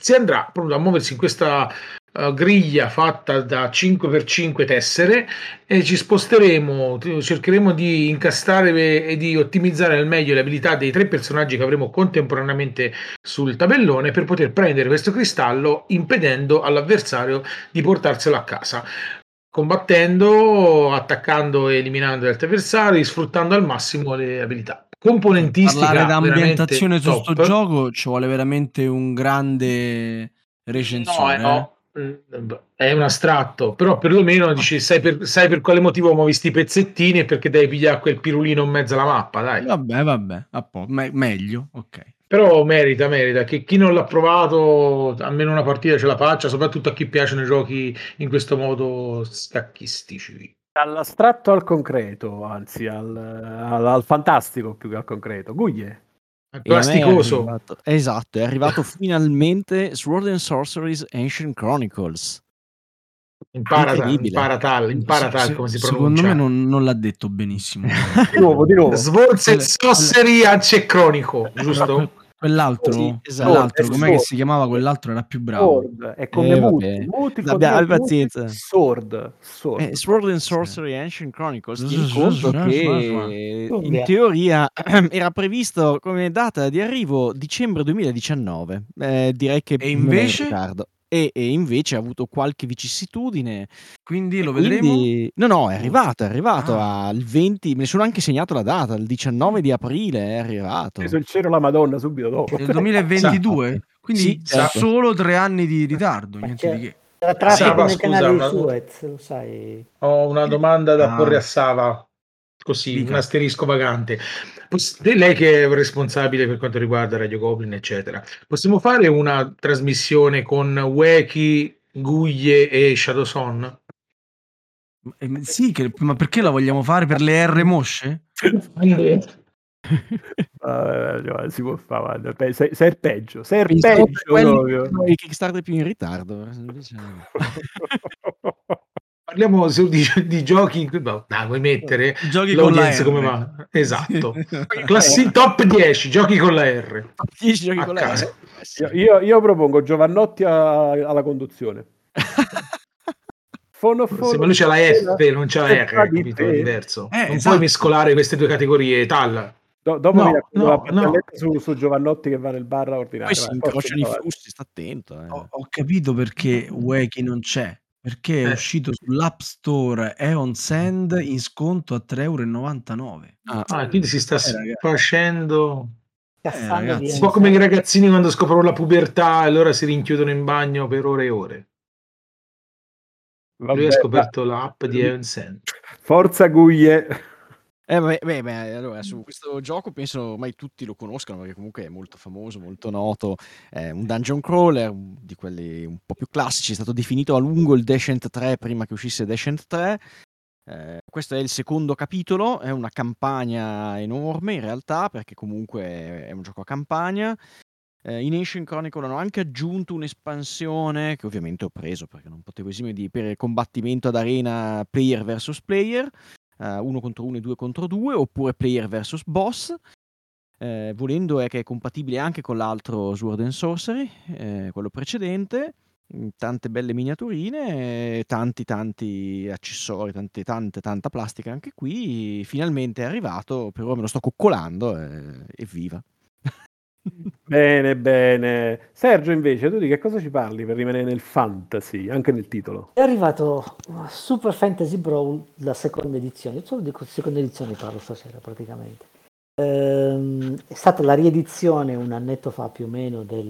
Si andrà proprio a muoversi in questa eh, griglia fatta da 5x5 tessere e ci sposteremo, cercheremo di incastrare e- di ottimizzare al meglio le abilità dei tre personaggi che avremo contemporaneamente sul tabellone per poter prendere questo cristallo impedendo all'avversario di portarselo a casa combattendo, attaccando e eliminando gli altri avversari, sfruttando al massimo le abilità. Componentistica Parlare d'ambientazione su sto top. gioco ci vuole veramente un grande No, recensione. eh, no, mm, è un astratto, però perlomeno dici sai per, sai per quale motivo muovi sti pezzettini e perché devi pigliare quel pirulino in mezzo alla mappa, dai. Vabbè, vabbè, a po- me- meglio, ok. Però merita, merita che chi non l'ha provato almeno una partita ce la faccia, soprattutto a chi piacciono i giochi in questo modo scacchistici. Dall'astratto al concreto, anzi al, al- al fantastico più che al concreto. Guglie. È Plasticoso. arrivato- esatto, è arrivato finalmente Sword and Sorceries Ancient Chronicles. Impara, Incredibile. impara tal, come si secondo pronuncia. me non, non l'ha detto benissimo. Di nuovo, di nuovo. Svolse Quelle- Sosseri Ancecronico, giusto? Que- Quell'altro, Sì, esatto. quell'altro Sword, com'è che si chiamava? Quell'altro era più bravo. Sword, è come Eh, muti, muti pazienza. Sword, sword. Eh, Sword and Sorcery Ancient Chronicles, sì, conto che in teoria era previsto come data di arrivo dicembre 2019. Eh, direi che E è in invece? ritardo. E, e invece ha avuto qualche vicissitudine. Quindi lo Quindi- vedremo. No, no, è arrivato, è arrivato Ah. al 20, me ne sono anche segnato la data, il 19 di aprile è arrivato. preso il cielo la Madonna subito dopo. Nel 2022? Sì, Quindi certo. solo tre anni di ritardo, niente di che. La traffico Sava, scusa, canali una- di Suez, lo sai. Ho una domanda da Ah. porre a Sava, così, Dica. un asterisco vagante. Poss- lei che è responsabile per quanto riguarda Radio Goblin, eccetera, possiamo fare una trasmissione con Weki, Guglie e Shadowson? Eh, Sì, che- ma perché la vogliamo fare per le R mosce? Cioè, si può fare, guarda, pe- sei, sei il peggio, sei il Pensavo per peggio quelli proprio. che sono i Kickstarter più in ritardo. eh. Parliamo solo di, di giochi. No, dai, vuoi mettere Giochi con la l'audience R. come va? Esatto. Sì. Classi top 10, giochi con la R. 10 giochi A con la caso. R. Sì. Io, io- propongo Giovannotti a- alla conduzione. Fono, fono, Se ma lui c'è la F, non c'è la R, capito? È diverso. Eh, non esatto. puoi mescolare queste due categorie, tal. Do- dopo No, mi racconto no, la barzelletta su, su Giovannotti che va nel bar a ordinare. Poi si incrociano i flussi, sta attento. eh. Ho, ho capito perché Weki non c'è. Perché è Eh. uscito sull'App Store Eon Send in sconto a 3,99 euro. Ah, Ah, quindi si sta Eh, facendo Cassando ragazzi. via. un po' come i ragazzini quando scoprono la pubertà e allora si rinchiudono in bagno per ore e ore. Vabbè, Lui ha scoperto l'app di Evan Sand. Forza Guglie. Eh, beh, beh, beh, allora, su questo gioco penso ormai tutti lo conoscano perché comunque è molto famoso, molto noto. È un dungeon crawler, un- di quelli un po' più classici, è stato definito a lungo il Descent 3 prima che uscisse Descent 3. Eh, questo è il secondo capitolo, è una campagna enorme in realtà perché comunque è un gioco a campagna. Eh, in Ancient Chronicle hanno anche aggiunto un'espansione che ovviamente ho preso perché non potevo esimere di per combattimento ad arena player versus player eh, uno contro uno e due contro due, oppure player versus boss. Eh, volendo è che è compatibile anche con l'altro Sword and Sorcery, eh, quello precedente. Mm, Tante belle miniaturine, tanti tanti accessori, tante, tante, tanta plastica anche qui. Finalmente è arrivato, però me lo sto coccolando eh, evviva. Bene, bene. Sergio, invece, tu di che cosa ci parli per rimanere nel fantasy, anche nel titolo? È arrivato Super Fantasy Brawl, la seconda edizione. Solo di co- seconda edizione parlo stasera praticamente. Ehm, stata la riedizione un annetto fa più o meno del,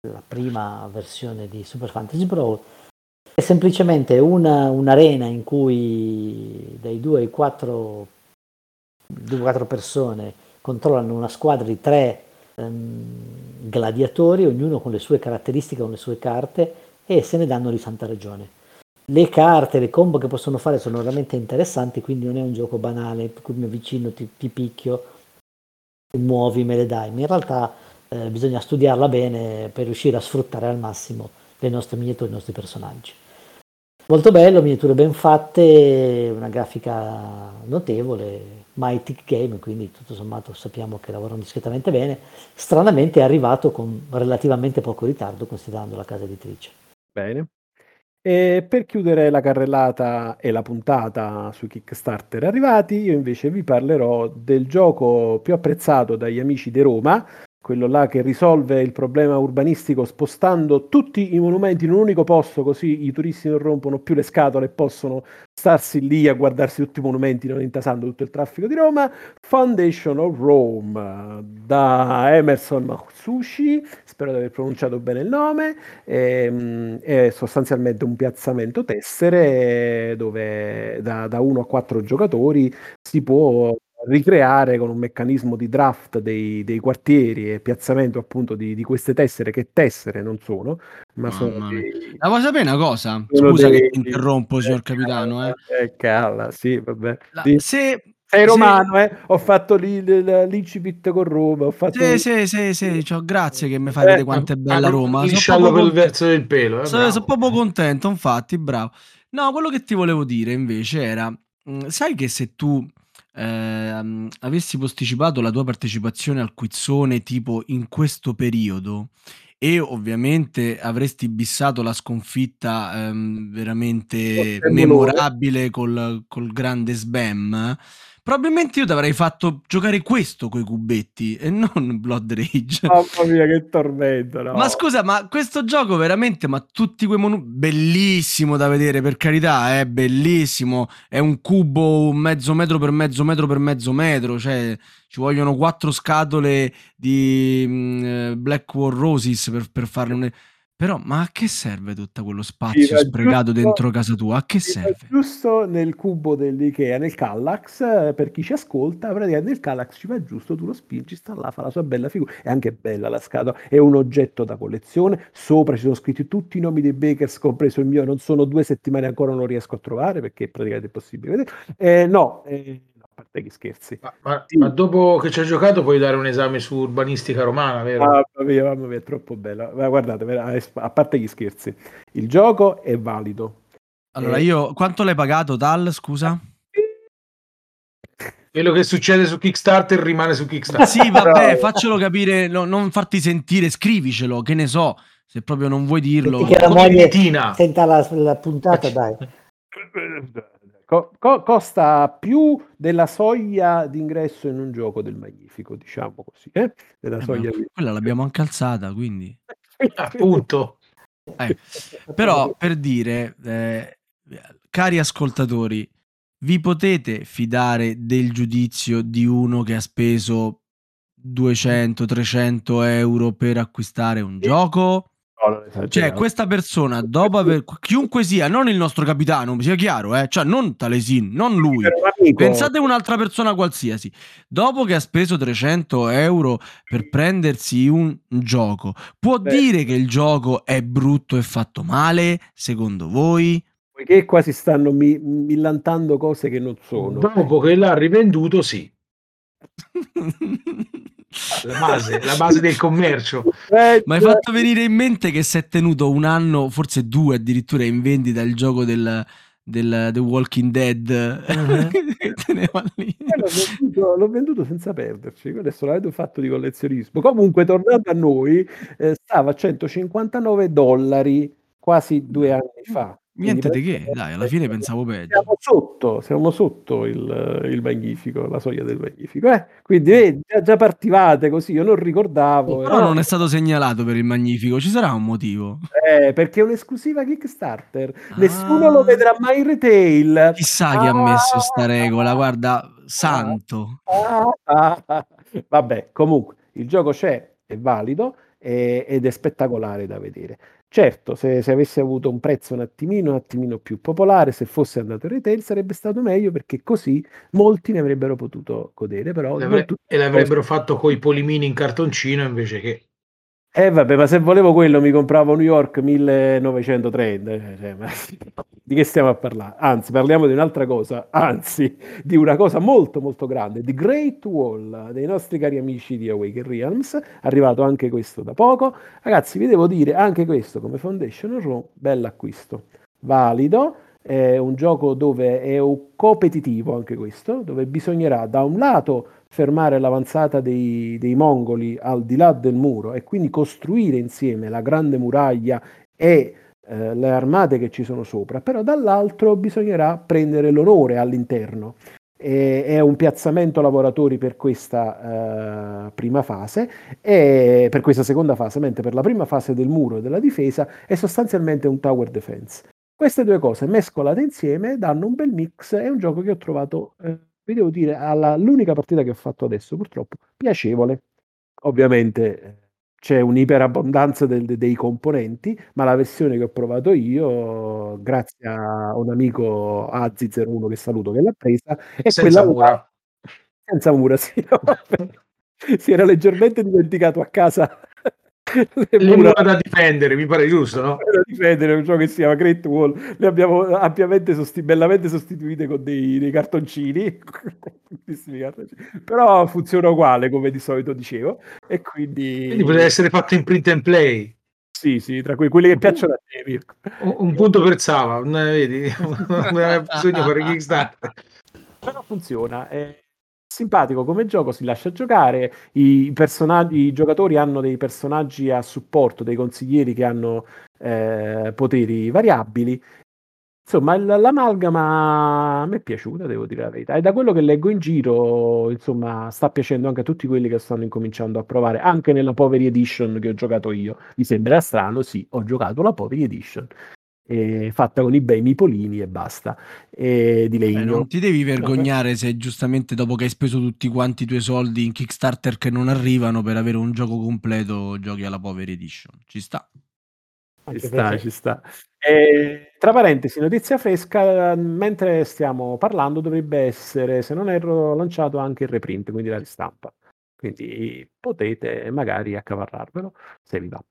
della prima versione di Super Fantasy Brawl. È semplicemente una, un'arena in cui dai 2 ai 4, 4 persone controllano una squadra di tre ehm, gladiatori, ognuno con le sue caratteristiche, con le sue carte e se ne danno di santa ragione. Le carte, le combo che possono fare sono veramente interessanti, quindi non è un gioco banale per cui mi avvicino, ti, ti picchio, ti muovi, me le dai. In realtà eh, bisogna studiarla bene per riuscire a sfruttare al massimo le nostre miniature, i nostri personaggi. Molto bello, miniature ben fatte, una grafica notevole, Mythic Game, quindi tutto sommato sappiamo che lavorano discretamente bene. Stranamente è arrivato con relativamente poco ritardo considerando la casa editrice. Bene. E per chiudere la carrellata e la puntata sui Kickstarter arrivati, io invece vi parlerò del gioco più apprezzato dagli amici di Roma, quello là che risolve il problema urbanistico spostando tutti i monumenti in un unico posto, così i turisti non rompono più le scatole e possono starsi lì a guardarsi tutti i monumenti, non intasando tutto il traffico di Roma. Foundation of Rome da Emerson Matsushi, spero di aver pronunciato bene il nome, ehm, è sostanzialmente un piazzamento tessere dove da, da 1 a 4 giocatori si può ricreare con un meccanismo di draft dei, dei quartieri e piazzamento appunto di, di, queste tessere che tessere non sono, ma Mamma sono dei, La vuoi sapere una cosa? Scusa dei- che ti interrompo, signor capitano. Eh. Eh, calla, sì, vabbè. La- Di- se, Sei se- romano, eh? Ho fatto lì l'incipit con Roma, ho fatto... Sì, sì, sì, sì, cioè, grazie che mi fai Eh, vedere quanto è bella Ah, Roma. Sono lisciarlo proprio per il contento. verso del pelo. Eh, Sono, sono proprio contento, infatti, bravo. No, quello che ti volevo dire invece era, mh, sai che se tu ehm, avessi posticipato la tua partecipazione al quizzone tipo in questo periodo e ovviamente avresti bissato la sconfitta ehm, veramente memorabile col, col grande Sbam, probabilmente io ti avrei fatto giocare questo coi cubetti e non Blood Rage. Mamma mia, che tormento, no? Ma scusa, ma questo gioco veramente, ma tutti quei monumenti, bellissimo da vedere, per carità, è bellissimo, è un cubo mezzo metro per mezzo metro per mezzo metro, cioè ci vogliono quattro scatole di mm, eh, Black War Roses per, per farne un... Però, ma a che serve tutto quello spazio sprecato giusto- dentro casa tua? A che serve? Giusto nel cubo dell'Ikea, nel Kallax, eh, per chi ci ascolta, praticamente nel Kallax ci va giusto, tu lo spingi, sta là, fa la sua bella figura. È anche bella la scatola, è un oggetto da collezione. Sopra ci sono scritti tutti i nomi dei Bakers, compreso il mio. Non sono due settimane ancora, non riesco a trovare perché è praticamente impossibile vedere. Eh, no, eh, parte gli scherzi. Ma, ma- ma dopo che ci hai giocato puoi dare un esame su urbanistica romana, vero? Mamma mia, mamma mia, è troppo bella. Ma guardate, a parte gli scherzi, il gioco è valido. Allora, Eh, io... Quanto l'hai pagato, Tal, scusa? Quello che succede su Kickstarter rimane su Kickstarter. Sì, vabbè, faccelo capire, no- non farti sentire, scrivicelo, che ne so, se proprio non vuoi dirlo. Che la moglie Tina. senta la, la puntata, dai. Co- co- costa più della soglia d'ingresso in un gioco del Magnifico, diciamo così, eh? Della Eh, soglia ma quella l'abbiamo anche alzata, quindi. Appunto. Eh, Però per dire, eh, cari ascoltatori, vi potete fidare del giudizio di uno che ha speso 200-300 euro per acquistare un gioco? Cioè, questa persona, dopo aver. chiunque sia, non il nostro capitano, sia chiaro, eh? Cioè, non Talesin, non lui. Pensate a un'altra persona qualsiasi. Dopo che ha speso 300 euro per prendersi un gioco, può Beh. dire che il gioco è brutto e fatto male? Secondo voi? Poiché qua si stanno mi- millantando cose che non sono. Dopo che l'ha rivenduto, sì. La base, la base del commercio. Eh, Mi hai fatto venire in mente che si è tenuto un anno, forse due addirittura, in vendita il gioco del, del The Walking Dead. Che teneva lì. Eh, L'ho venduto, l'ho venduto senza perderci, quello è solamente un fatto di collezionismo. Comunque, tornando a noi, eh, stava a 159 dollari quasi due anni fa. Niente di che, dai, alla fine pensavo peggio. Siamo sotto, siamo sotto il, il magnifico, la soglia del magnifico. Eh? Quindi eh, già, già partivate così, io non ricordavo. Però eh. non è stato segnalato per il magnifico, ci sarà un motivo. Eh, perché è un'esclusiva Kickstarter. Nessuno Ah. lo vedrà mai in retail. Chissà chi ha messo sta regola, guarda, santo. Ah, ah, ah. Vabbè, comunque, il gioco c'è, è valido ed è spettacolare da vedere. Certo, se, se avesse avuto un prezzo un attimino, un attimino più popolare, se fosse andato in retail sarebbe stato meglio perché così molti ne avrebbero potuto godere, però L'avre- e l'avrebbero fatto coi polimini in cartoncino invece che Eh vabbè, ma se volevo quello mi compravo New York 1930, eh, cioè, di che stiamo a parlare? Anzi, parliamo di un'altra cosa, anzi, di una cosa molto molto grande, The Great Wall, dei nostri cari amici di Awaken Realms, arrivato anche questo da poco. Ragazzi, vi devo dire, anche questo come Foundation Row, bell'acquisto, valido, è un gioco dove è competitivo anche questo, dove bisognerà da un lato fermare l'avanzata dei, dei mongoli al di là del muro e quindi costruire insieme la grande muraglia e eh, le armate che ci sono sopra, però dall'altro bisognerà prendere l'onore all'interno. E, è un piazzamento lavoratori per questa eh, prima fase e per questa seconda fase, mentre per la prima fase del muro e della difesa è sostanzialmente un tower defense. Queste due cose mescolate insieme danno un bel mix. È un gioco che ho trovato, eh, vi devo dire, alla, l'unica partita che ho fatto adesso, purtroppo, piacevole. Ovviamente eh, c'è un'iperabbondanza del- dei componenti, ma la versione che ho provato io, grazie a un amico Azzi01 che saluto che l'ha presa, è senza quella mura. senza mura, sì, no, si era leggermente dimenticato a casa le mura da difendere, mi pare giusto, no? da difendere un gioco che si chiama Great Wall le abbiamo ampiamente sosti- bellamente sostituite con dei, dei cartoncini però funziona uguale come di solito dicevo e quindi, Quindi poteva essere fatto in print and play. sì sì tra que- quelli che piacciono a te Mirko Un, un punto per Sava, un- vedi? Non di fare Kickstarter. però funziona è simpatico come gioco si lascia giocare i i giocatori hanno dei personaggi a supporto dei consiglieri che hanno eh, poteri variabili. Insomma il- l'amalgama me è piaciuta devo dire la verità. E da quello che leggo in giro insomma sta piacendo anche a tutti quelli che stanno incominciando a provare anche nella Poveri Edition che ho giocato io. Vi sembrerà strano sì ho giocato la Poveri Edition eh, fatta con i bei mipolini e basta e di Beh, legno non ti devi vergognare se giustamente dopo che hai speso tutti quanti i tuoi soldi in Kickstarter che non arrivano per avere un gioco completo giochi alla Power Edition. Ci sta. Ci sta, ci sta. E, tra parentesi, notizia fresca, mentre stiamo parlando dovrebbe essere, se non erro, lanciato anche il reprint, quindi la ristampa. Quindi potete magari accavarrarvelo se vi va.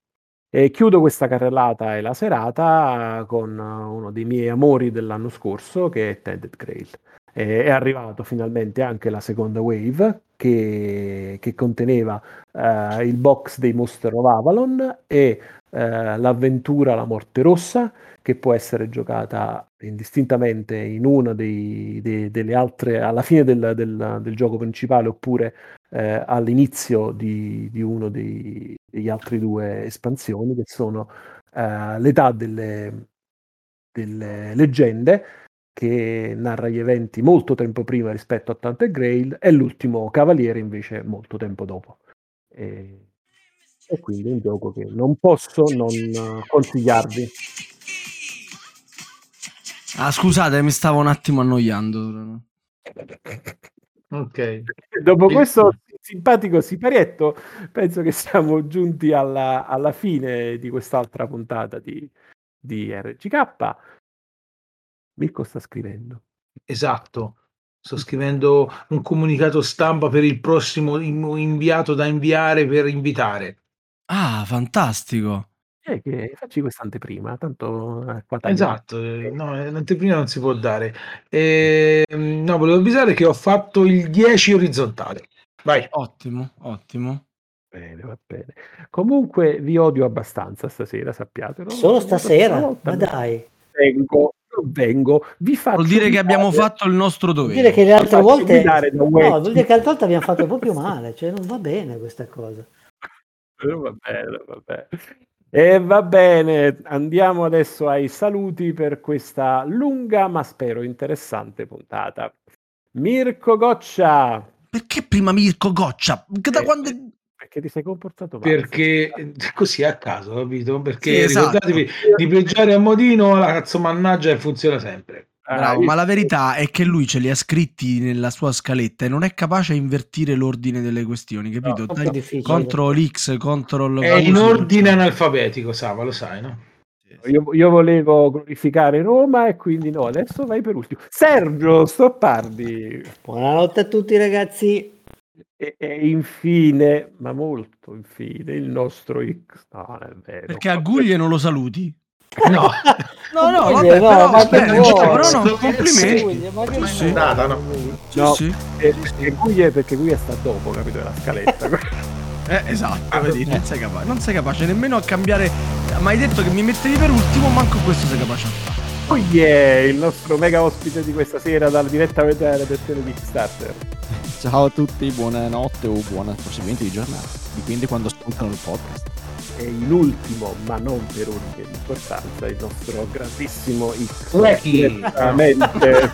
E chiudo questa carrellata e la serata con uno dei miei amori dell'anno scorso, che è Tended Grail. È arrivato finalmente anche la seconda wave, che, che conteneva eh, il box dei Monster of Avalon e eh, l'avventura La Morte Rossa, che può essere giocata indistintamente in una dei- dei- delle altre, alla fine del, del- del gioco principale oppure eh, all'inizio di, di uno dei- degli altri due espansioni, che sono eh, l'età delle, delle leggende, che narra gli eventi molto tempo prima rispetto a Tante Grail, e l'ultimo Cavaliere invece molto tempo dopo. E, e quindi è un gioco che non posso non consigliarvi. Ah, scusate, mi stavo un attimo annoiando. Ok. Dopo questo simpatico siparietto, penso che siamo giunti alla, alla fine di quest'altra puntata di, di RGK. Mirko sta scrivendo. Esatto. Sto scrivendo un comunicato stampa per il prossimo in- inviato da inviare per invitare. Ah, fantastico. Eh, che facci questa anteprima, tanto eh, qua Esatto, eh, no, eh, l'anteprima non si può dare. Ehm, no, volevo avvisare che ho fatto il 10 orizzontale. Vai. Ottimo, ottimo. Bene, va bene. Comunque vi odio abbastanza stasera, sappiatelo. Solo stasera? Ma dai. Vengo, vengo, vi faccio Vuol dire che abbiamo guidare- fatto il nostro Vuol dovere. dire che le altre volte... guidare No, vuol dire che l'altra volta abbiamo fatto proprio male, cioè non va bene questa cosa. Eh, Va bene, va bene. E va bene, andiamo adesso ai saluti per questa lunga ma spero interessante puntata. Mirko Goccia, Perché prima Mirko Goccia? Che da Eh, quando... perché ti sei comportato male? Perché eh, così a caso, capito? Perché Sì, esatto. ricordatevi di pleggiare a modino la cazzo mannaggia e funziona sempre. Ah, Bravo, ma la verità è che lui ce li ha scritti nella sua scaletta e non è capace a invertire l'ordine delle questioni, capito? un po' Dai. Control X, Control È in ordine analfabetico, Sava, lo sai, no? Io, io volevo glorificare Roma e quindi no, adesso vai per ultimo. Sergio Stoppardi. Buonanotte a tutti ragazzi. E, e infine, ma molto infine, il nostro X. No, non è vero. Perché a Guglie non lo saluti? No, No, no, Guglie, vabbè, no, però, ma che bene, vuoi? però no, Sì, complimenti. Ma che Sì, data, no. Sì, No. sì. E, e Guglie perché Guglie sta dopo, capito? La scaletta. Eh, esatto, vedi, non sei capace, non sei capace nemmeno a cambiare. Ma hai detto che mi mettevi per ultimo, manco questo sei capace a fare. Guglie, il nostro mega ospite di questa sera dal, direttamente dalla redazione di Kickstarter. Ciao a tutti, buonanotte o buona proseguimento di giornata. Dipende quando ascoltano il podcast. E in ultimo, ma non per ordine di importanza, il nostro grandissimo X. Direttamente,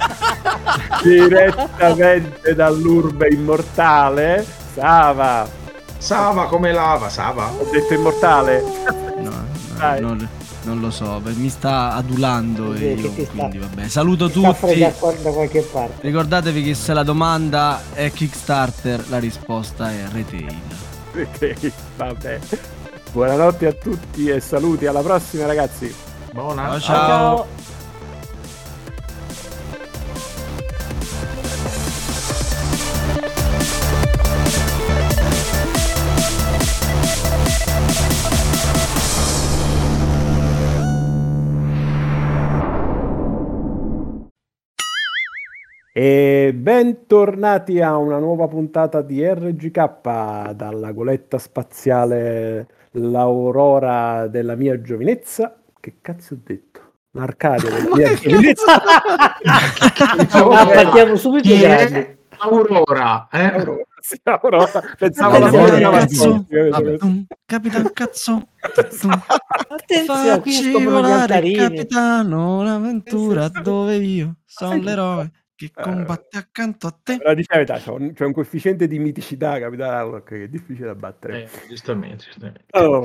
direttamente dall'urbe immortale. Sava, Sava come lava, Sava. ho detto immortale. No, no, Dai. non, non lo so, mi sta adulando Sì, e io, sta- quindi vabbè. Saluto Sta a tutti. fregare qua- da qualche parte. Ricordatevi che se la domanda è Kickstarter, la risposta è retail. Ok, Vabbè. Buonanotte a tutti e saluti. Alla prossima, ragazzi. Buona. Ciao, Ciao. ciao. E bentornati a una nuova puntata di RGK dalla goletta spaziale L'Aurora della mia giovinezza. Che cazzo ho detto? L'Arcadia della mia giovinezza. Ah, partiamo subito Aurora? Eh? Aurora, sì, Aurora. Pensavo alla cazzo. Capitan cazzo. Attenzione, qui Facci volare, capitano, l'avventura dove io sono l'eroe che Eh. combatte accanto a te. La dice la verità, c'è un, c'è un coefficiente di miticità capitale che è difficile da battere. Eh, giustamente, giustamente. Oh.